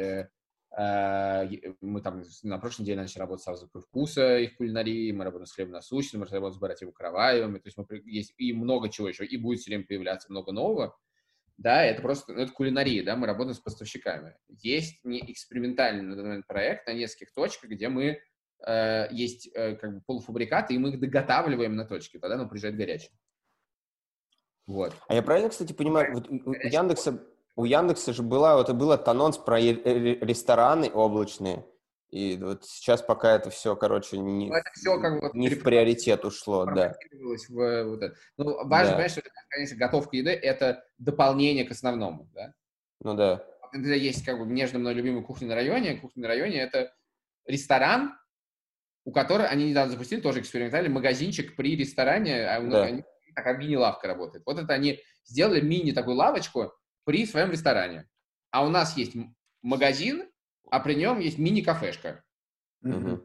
Э, мы там на прошлой неделе начали работать с «Азбукой вкуса» их кулинарии, мы работаем с хлебом насущным, мы работаем с братьями Караваевыми, то есть мы, есть и много чего еще, и будет все время появляться много нового. Да, это просто, ну, это кулинария, да, мы работаем с поставщиками. Есть не экспериментальный на данный момент проект на нескольких точках, где мы э, есть э, как бы полуфабрикаты, и мы их доготавливаем на точке, тогда нам приезжает горячее. Вот. А я правильно, кстати, понимаю, вот у Яндекса, у Яндекса же была, вот был этот анонс про рестораны облачные, и вот сейчас пока это все, короче, не, ну, это все как бы не в приоритет ушло, да. В, вот это. Ну, важно да. понять, что, конечно, готовка еды — это дополнение к основному, да? Ну да. Когда есть как бы нежно мной любимая кухня на районе, кухня на районе — это ресторан, у которого они недавно запустили, тоже экспериментальный магазинчик при ресторане, а да. они так как мини-лавка работает. Вот это они сделали мини такую лавочку при своем ресторане. А у нас есть магазин, а при нем есть мини-кафешка. Mm-hmm.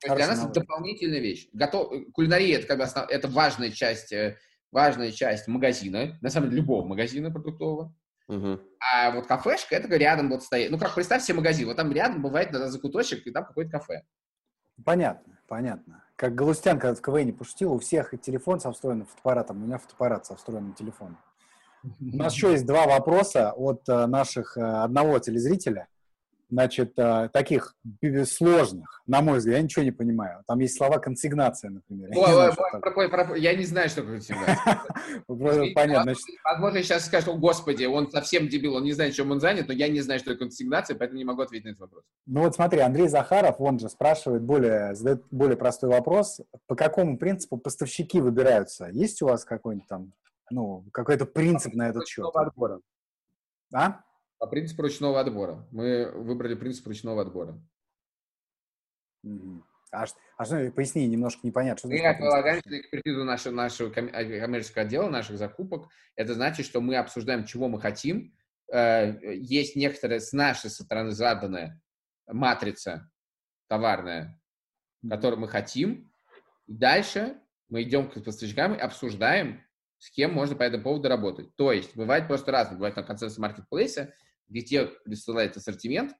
То есть для нас это дополнительная вещь. Готов... Кулинария это как бы основ... это важная часть, э, важная часть магазина, на самом деле любого магазина продуктового. Uh-huh. А вот кафешка, это рядом вот стоит. Ну, как представь себе магазин, вот там рядом бывает на закуточек, и там какое-то кафе. Понятно, понятно. Как Галустян, когда в КВН пошутил, у всех телефон со встроенным фотоаппаратом, у меня фотоаппарат со встроенным телефоном. У нас еще есть два вопроса от э, наших, э, одного телезрителя значит, э, таких сложных, на мой взгляд, я ничего не понимаю. Там есть слова консигнация, например. Я не знаю, что консигнация. Понятно. Возможно, сейчас скажут, о, господи, он совсем дебил, он не знает, чем он занят, но я не знаю, что это консигнация, поэтому не могу ответить на этот вопрос. Ну вот смотри, Андрей Захаров, он же спрашивает более, задает более простой вопрос. По какому принципу поставщики выбираются? Есть у вас какой-нибудь там, ну, какой-то принцип на этот счет? А? По принципу ручного отбора. Мы выбрали принцип ручного отбора. А, а что, поясни, немножко непонятно. Что мы полагаемся на экспертизу нашего, нашего э, коммерческого отдела, наших закупок. Это значит, что мы обсуждаем, чего мы хотим. Э, есть некоторая с нашей стороны заданная матрица товарная, которую мы хотим. Дальше мы идем к поставщикам и обсуждаем, с кем можно по этому поводу работать. То есть бывает просто разное. Бывает на концепции маркетплейса, где тебе присылает ассортимент,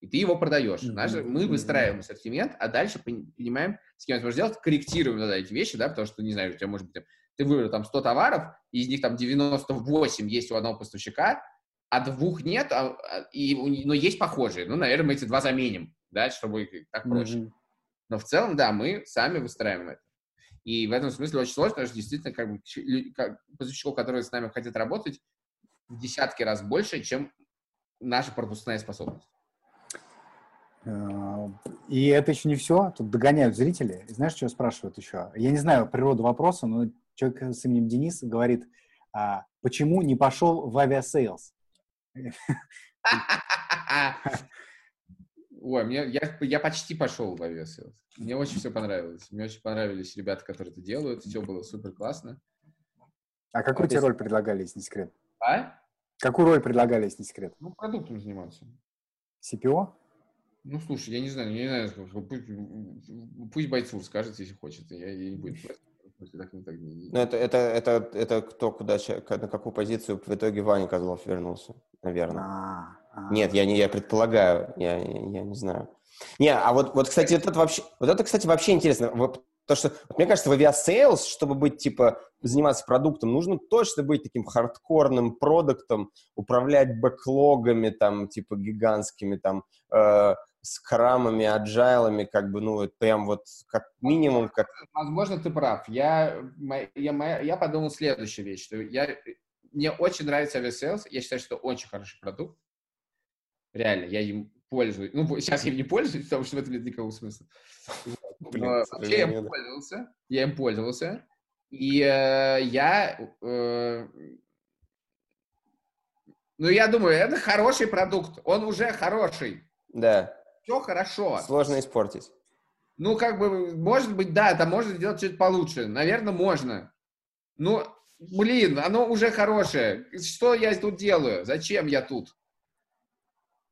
и ты его продаешь. Mm-hmm. Наши, мы выстраиваем ассортимент, а дальше понимаем, с кем это можно сделать, корректируем тогда эти вещи, да, потому что, не знаю, у тебя может быть, ты выбрал там 100 товаров, и из них там 98 есть у одного поставщика, а двух нет, а, а и, но есть похожие. Ну, наверное, мы эти два заменим, да, чтобы так проще. Mm-hmm. Но в целом, да, мы сами выстраиваем это. И в этом смысле очень сложно, потому что действительно как бы как, поставщиков, которые с нами хотят работать, в десятки раз больше, чем наша пропускная способность. Э, и это еще не все. Тут догоняют зрители. И знаешь, что спрашивают еще? Я не знаю природу вопроса, но человек с именем Денис говорит, а, почему не пошел в авиасейлс? Ой, мне, я, я почти пошел в авиасейлс. Мне очень все понравилось. Мне очень понравились ребята, которые это делают. Все было супер классно. А какую а тебе роль предлагали, если не секрет? А? Какую роль предлагали, если не секрет? Ну, продуктом заниматься. CPO? Ну, слушай, я не знаю, я не знаю, пусть, пусть бойцу скажет, если хочет, я, я не буду. Ну, это, это, это, это кто, куда, на какую позицию в итоге Ваня Козлов вернулся, наверное. А, а. Нет, я не, я предполагаю, я, я не знаю. Не, а вот, вот, кстати, вот это вообще, вот это, кстати, вообще интересно. То, что, вот, мне кажется, в авиасейлс, чтобы быть, типа, заниматься продуктом, нужно точно быть таким хардкорным продуктом, управлять бэклогами, там, типа, гигантскими, там, э, скрамами, аджайлами, как бы, ну, прям вот как минимум, как... Возможно, ты прав. Я, я, я, я подумал следующую вещь, что я мне очень нравится авиасейлс. Я считаю, что очень хороший продукт. Реально, я им пользуюсь. Ну, сейчас я им не пользуюсь, потому что в этом нет никакого смысла. Блин, Но вообще я им пользовался. Я им пользовался. И э, я... э, ну, я думаю, это хороший продукт. Он уже хороший. Да, Все хорошо. сложно испортить. Ну, как бы, может быть, да, там можно сделать что-то получше. Наверное, можно. Ну, блин, оно уже хорошее. Что я тут делаю? Зачем я тут?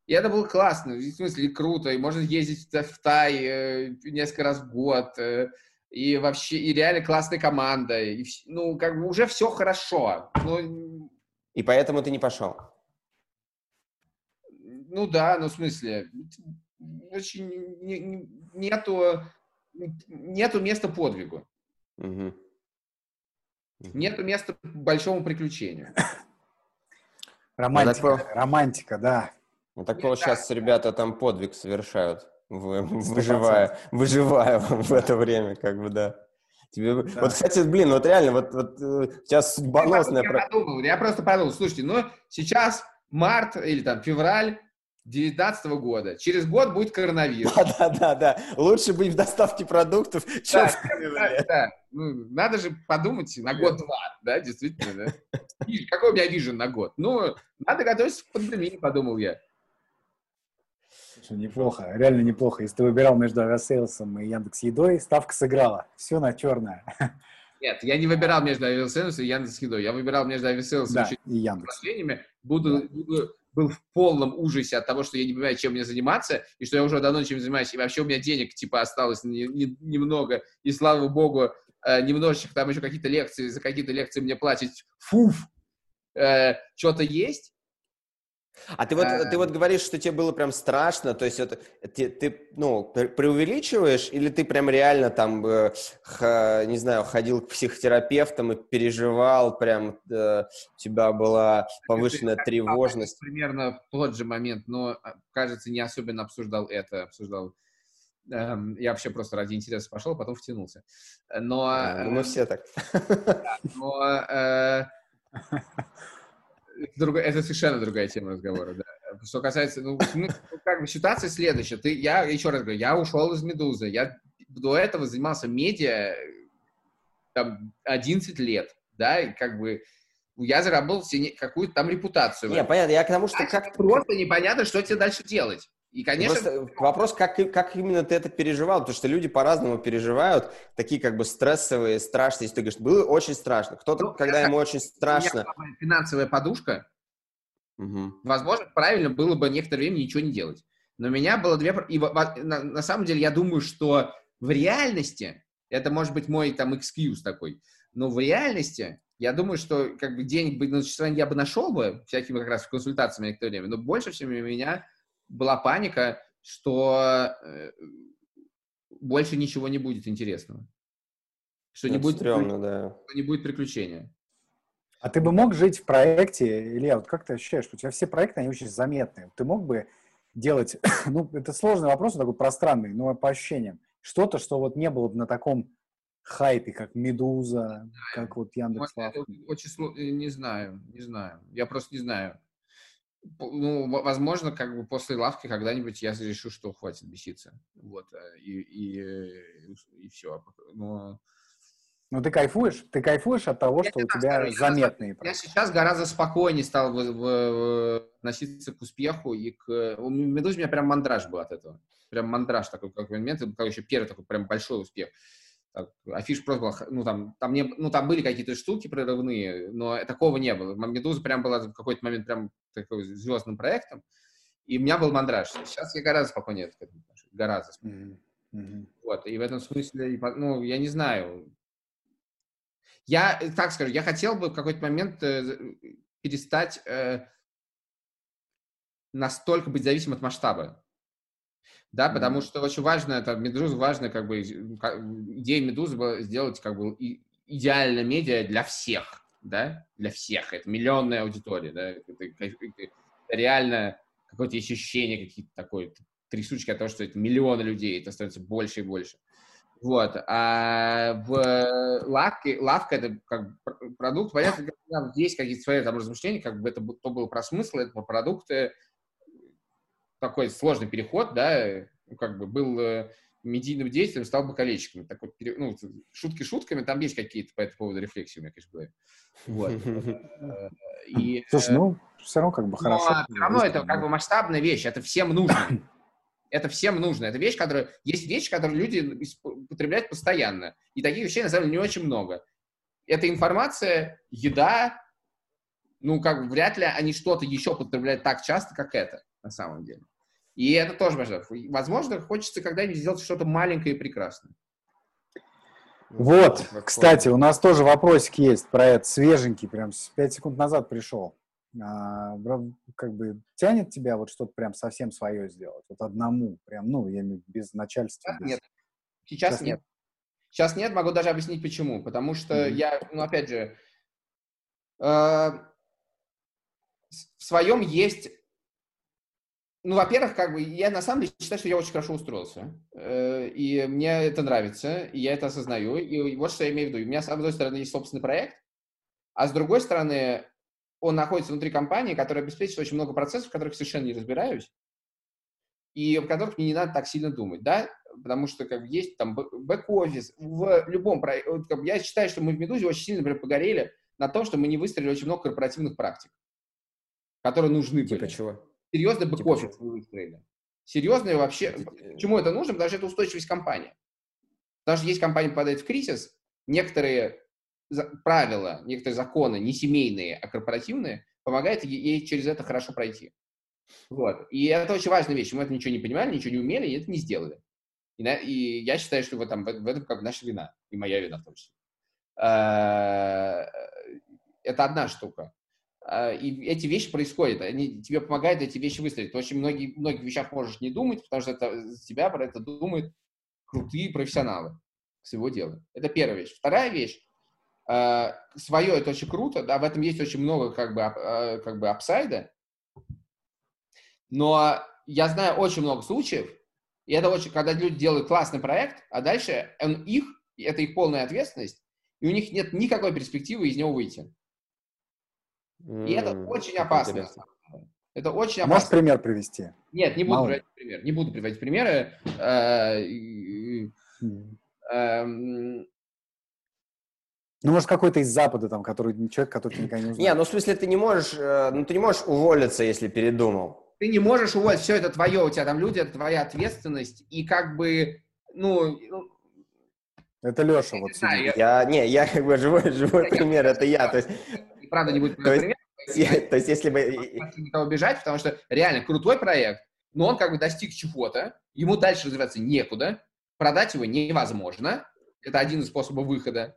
И это было классно, в смысле, круто, и можно ездить в Тай э, несколько раз в год, э, и вообще, и реально классная команда, и, ну, как бы уже все хорошо. Ну, И поэтому ты не пошел. ну да, ну, в смысле, очень не- не- нету, нету места подвигу. Мгм. Нету места большому приключению. Романтика, романтика, да. Ну, так получается, ребята там подвиг совершают, выживая, выживая в это время, как бы, да. Тебе... Да. Вот, кстати, блин, вот реально, вот, вот э, сейчас судьбоносная... Я подумал, я просто подумал, слушайте, ну, сейчас март или там февраль 2019 года, через год будет коронавирус. Да-да-да, лучше быть в доставке продуктов, чем Да, в да, да. Ну, надо же подумать на год-два, да, действительно, да. Какой у меня vision на год? Ну, надо готовиться к пандемии, подумал я. Слушай, неплохо, реально неплохо. Если ты выбирал между авиасейлсом и Яндекс Едой, ставка сыграла. Все на черное. Нет, я не выбирал между авиасейлсом и Яндекс.Едой. Я выбирал между авиасейлсом Да, и Яндекс. Буду, буду- был в полном ужасе от того, что я не понимаю, чем мне заниматься, и что я уже давно чем занимаюсь, и вообще у меня денег, типа, осталось не- не- немного, и слава богу, э, немножечко, там еще какие-то лекции, за какие-то лекции мне платить, фуф, что-то есть, А ты вот, А. ты вот говоришь, что тебе было прям страшно, то есть это, ты, ты, ну, пре- преувеличиваешь, или ты прям реально там, э, х- не знаю, ходил к психотерапевтам и переживал, прям э, у тебя была повышенная тревожность? примерно в тот же момент, но, а, кажется, не особенно обсуждал это, обсуждал эм, я вообще просто ради интереса пошел, потом втянулся. Но, Э, ну, мы э, все так. но э, это, совершенно другая тема разговора, да. Что касается, ну, ну, как бы ситуация следующая. Ты, я еще раз говорю, я ушел из «Медузы». Я до этого занимался медиа там, 11 лет, да, и как бы я заработал себе какую-то там репутацию. Не, понятно, я к тому, что Дальше как... просто непонятно, что тебе дальше делать. И, конечно, Просто вопрос, как, как именно ты это переживал, потому что люди по-разному переживают, такие как бы стрессовые, страшные. Если ты говоришь, было очень страшно. Кто-то, Ну, когда ему очень страшно... финансовая подушка, Мгм. возможно, правильно было бы некоторое время ничего не делать. Но у меня было две... И на, на самом деле я думаю, что в реальности, это может быть мой там excuse такой, но в реальности я думаю, что как бы денег бы на существование я бы нашел бы всякими как раз консультациями некоторое время, но больше всего меня была паника, что э, больше ничего не будет интересного. Что не будет, стрёмно, да. что не будет приключения. А ты бы мог жить в проекте, Илья, вот как ты ощущаешь, что у тебя все проекты, они очень заметные. Ты мог бы делать, ну, это сложный вопрос, он такой пространный, но по ощущениям, что-то, что вот не было бы на таком хайпе, как «Медуза», как вот Яндекс Может, это очень сло- э, не знаю, не знаю. Я просто не знаю. Ну, во- возможно, как бы после лавки когда-нибудь я решу, что хватит беситься. Вот, э, и, и, э, и все. Но Ну, ты кайфуешь? Ты кайфуешь от того, Я что у тебя скажу, я заметные я проекты? сейчас гораздо спокойнее стал в- в- относиться к успеху и к... У Медузы у меня прям мандраж был от этого. Прям мандраж такой, как момент. Был еще первый такой прям большой успех. Так, афиш просто была, ну там, там, не, ну, там были какие-то штуки прорывные, но такого не было. Медуза прям была в какой-то момент прям такой звездным проектом, и у меня был мандраж. Сейчас я гораздо спокойнее к этому отношусь. Гораздо спокойнее. Мгм. Вот, и в этом смысле, ну, я не знаю. Я, э, так скажу, я хотел бы в какой-то момент э, перестать э, настолько быть зависимым от масштаба. Да, потому что очень важно, это Медуза важно, как бы, идея Медузы была сделать, как бы, идеальное медиа для всех, да, для всех. Это миллионная аудитория, да, это, это реально какое-то ощущение какие-то такой трясучки от того, что это миллионы людей, это становится больше и больше. Вот. А в лавке, лавка это как продукт, понятно, там есть какие-то свои там размышления, как бы это то было про смысл, это про продукты, такой сложный переход, да, ну, как бы был э, медийным деятелем, стал бакалейщиком. Такой, ну, шутки шутками, там есть какие-то по этому поводу рефлексии у меня, конечно, были. Вот. Э, и, Слушай, ну, все равно как бы хорошо. Все равно это как бы масштабная вещь, это всем нужно. Это всем нужно. Это вещь, которая... Есть вещи, которые люди потребляют постоянно. И таких вещей, на самом деле, не очень много. Это информация, еда, ну, как бы вряд ли они что-то еще потребляют так часто, как это, на самом деле. И это тоже важно. Возможно, хочется когда-нибудь сделать что-то маленькое и прекрасное. Вот, кстати, у нас тоже вопросик есть про это, свеженький, прям 5 секунд назад пришел. А, как бы тянет тебя вот что-то прям совсем свое сделать, вот одному, прям, ну, я имею без начальства. Сейчас без... нет. Сейчас, Сейчас нет. нет. Сейчас нет, могу даже объяснить почему. Потому что mm-hmm. я, ну, опять же, э, в своем есть ну, во-первых, как бы я на самом деле считаю, что я очень хорошо устроился. Э, и мне это нравится, и я это осознаю. И вот что я имею в виду. У меня, с одной стороны, есть собственный проект, а с другой стороны, он находится внутри компании, которая обеспечивает очень много процессов, в которых совершенно не разбираюсь, и в которых мне не надо так сильно думать, да, потому что как есть там бэк-офис, в любом проекте, как я считаю, что мы в «Медузе» очень сильно, например, погорели на том, что мы не выстроили очень много корпоративных практик, которые нужны типа были. чего? Серьезный бэк-офис типа выстроили. Серьезный вообще. Э, почему это нужно? Потому что это устойчивость компании. Потому что есть компания попадает в кризис, некоторые правила, некоторые законы, не семейные, а корпоративные, помогают ей через это хорошо пройти. Вот. И это очень важная вещь. Мы это ничего не понимали, ничего не умели, и это не сделали. И, на, и я считаю, что в этом, в этом как наша вина, и моя вина в том числе. А, это одна штука. А, и эти вещи происходят, они тебе помогают эти вещи выстроить. Ты очень многие, многих вещах можешь не думать, потому что это, за тебя про это думают крутые профессионалы своего дела. Это первая вещь. Вторая вещь, э, свое это очень круто, да, в этом есть очень много как бы, э, как бы апсайда, но я знаю очень много случаев, и это очень, когда люди делают классный проект, а дальше он их, это их полная ответственность, и у них нет никакой перспективы из него выйти. И это очень опасно. Интересно. Это очень опасно. Можешь пример привести? Нет, не буду Мало. приводить пример. Не буду приводить примеры. Э, эм, ну, может, какой-то из Запада, там, который человек, который ты никогда не узнал. Не, ну, в смысле, ты не можешь, э, ну, ты не можешь уволиться, если передумал. Ты не можешь уволить, все это твое, у тебя там люди, это твоя ответственность, и как бы, ну... ну это Леша вот знаю, я... я... Не, я как бы живой, живой пример, это я, то есть... И правда не будет пример, то есть, если бы... Никого бежать, потому что реально крутой проект, но он как бы достиг чего-то, ему дальше развиваться некуда, продать его невозможно, это один из способов выхода.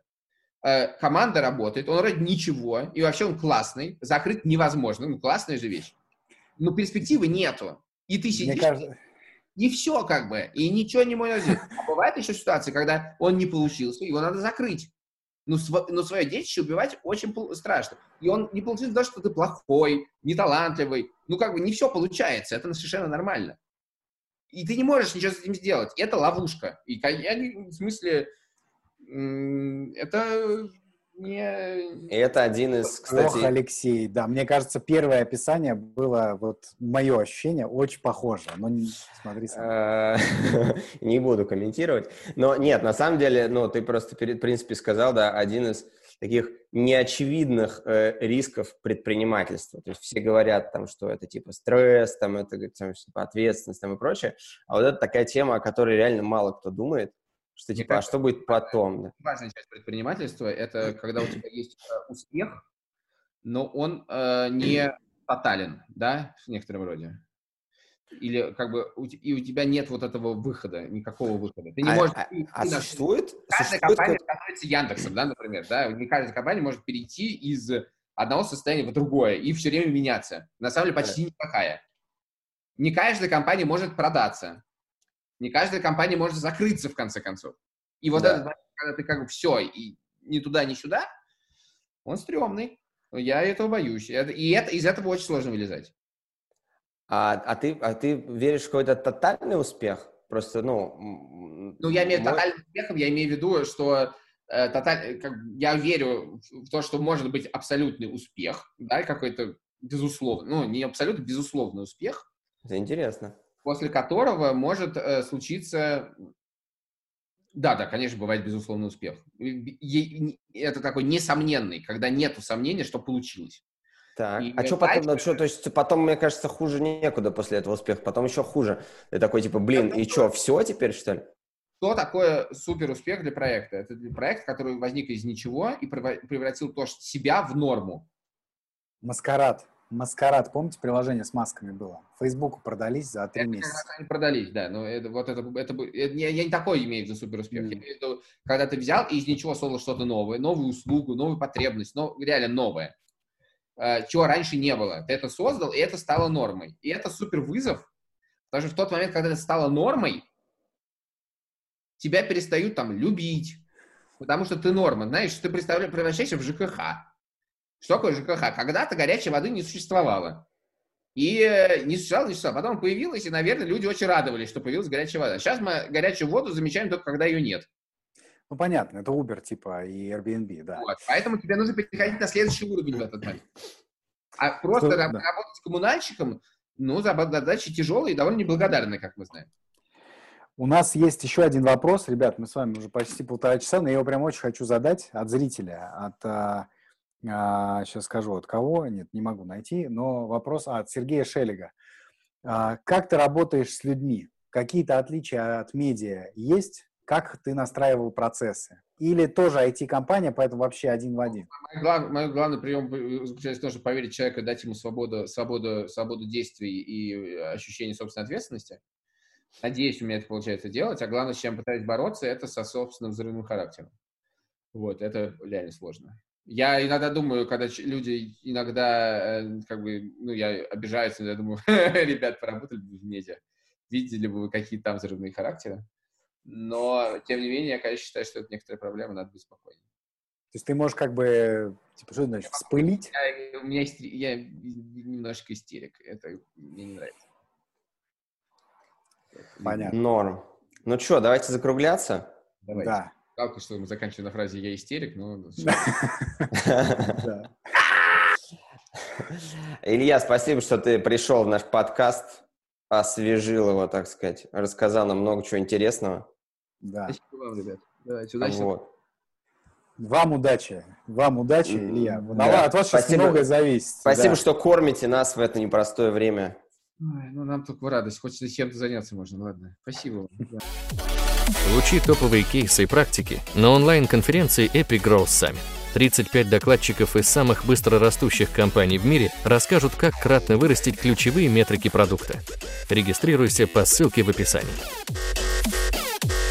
Э, команда работает, он вроде ничего, и вообще он классный, закрыть невозможно, ну классная же вещь. Но перспективы нету. И ты сидишь, кажется... и все как бы, и ничего не можешь сделать. А бывает еще ситуация, когда он не получился, его надо закрыть но, св- но свое детище убивать очень страшно. И он не получится даже, что ты плохой, неталантливый. Ну, как бы не все получается, это совершенно нормально. И ты не можешь ничего с этим сделать. Это ловушка. И я, в смысле, это не... Это один из, кстати... Ох, Алексей, да, мне кажется, первое описание было, вот, мое ощущение, очень похоже, но не, смотри сам. Не буду комментировать, но нет, на самом деле, ну, ты просто, в принципе, сказал, да, один из таких неочевидных э, рисков предпринимательства. То есть все говорят там, что это типа стресс, там это там, типа ответственность там и прочее, а вот это такая тема, о которой реально мало кто думает. Что типа, а что будет потом? Да? Важная часть предпринимательства – это когда у тебя есть э, успех, но он э, не тотален, да, в некотором роде. Или как бы у, и у тебя нет вот этого выхода, никакого выхода. Ты не а, можешь... А, ты, а ты, существует? Каждая существует компания становится Яндексом, да, например, да, не каждая компания может перейти из одного состояния в другое и все время меняться. На самом деле почти никакая. Не каждая компания может продаться. Не каждая компания может закрыться в конце концов. И вот да. этот когда ты как бы все, и ни туда, ни сюда, он стрёмный. Я этого боюсь. И это, из этого очень сложно вылезать. А, а, ты, а ты веришь в какой-то тотальный успех? Просто, ну... Ну, я имею мой... тотальным успехом, я имею в виду, что э, тоталь... как, я верю в то, что может быть абсолютный успех, да, какой-то безусловно, ну, не абсолютно, безусловный успех. Это интересно. После которого может э, случиться да, да, конечно, бывает безусловный успех. Это такой несомненный, когда нет сомнения, что получилось. Так, и а что потом, ну, что, то есть потом, мне кажется, хуже некуда после этого успеха, потом еще хуже. Ты такой, типа, блин, и что, все теперь, что ли? Что такое супер успех для проекта? Это для проекта, который возник из ничего и превратил то, что себя в норму. Маскарад. Маскарад, помните, приложение с масками было? Фейсбуку продались за три месяца. Они продались, да. Но это, вот это, это, это я, я не такой имею в виду супер успех. Mm. Я имею в виду, когда ты взял и из ничего создал что-то новое, новую услугу, новую потребность, но реально новое. Э, чего раньше не было. Ты это создал, и это стало нормой. И это супер вызов. Даже в тот момент, когда это стало нормой, тебя перестают там любить, потому что ты норма. Знаешь, ты превращаешься в ЖКХ. Что такое ЖКХ? Когда-то горячей воды не существовало. И э, не существовало, не существовало. Потом появилась, и, наверное, люди очень радовались, что появилась горячая вода. Сейчас мы горячую воду замечаем только, когда ее нет. Ну, понятно, это Uber, типа, и Airbnb, да. Вот, поэтому тебе нужно переходить на следующий уровень в этот момент. А просто что, работать да. с коммунальщиком, ну, задачи тяжелые и довольно неблагодарные, как мы знаем. У нас есть еще один вопрос, ребят, мы с вами уже почти полтора часа, но я его прям очень хочу задать от зрителя, от а, сейчас скажу, от кого, нет, не могу найти, но вопрос от Сергея Шелега. А, как ты работаешь с людьми? Какие-то отличия от медиа есть? Как ты настраивал процессы? Или тоже IT-компания, поэтому вообще один в один? Мой главный, мой главный прием заключается в том, чтобы поверить человеку, дать ему свободу, свободу, свободу действий и ощущение собственной ответственности. Надеюсь, у меня это получается делать. А главное, с чем пытаюсь бороться, это со собственным взрывным характером. Вот, это реально сложно. Я иногда думаю, когда люди иногда, э, как бы, ну, я обижаюсь, я думаю, ребят, поработали бы в медиа, видели бы вы какие там взрывные характеры. Но, тем не менее, я, конечно, считаю, что это некоторая проблема, надо быть спокойнее. То есть ты можешь как бы, типа, что значит, вспылить? Я, у меня истер... я немножко истерик, это мне не нравится. Понятно. Норм. Ну что, давайте закругляться? Давайте. Да. Жалко, что мы заканчиваем на фразе «я истерик», но... Илья, спасибо, что ты пришел в наш подкаст, освежил его, так сказать, рассказал нам много чего интересного. Да. Спасибо вам, ребят. Давайте, удачи. Вот. Вам удачи. Вам удачи, Илья. Да. От вас сейчас многое зависит. Спасибо, да. что кормите нас в это непростое время. Ой, ну, нам только радость. Хочется чем-то заняться можно. Ладно. Спасибо вам. Получи топовые кейсы и практики на онлайн-конференции Epic Growth Summit. 35 докладчиков из самых быстрорастущих компаний в мире расскажут, как кратно вырастить ключевые метрики продукта. Регистрируйся по ссылке в описании.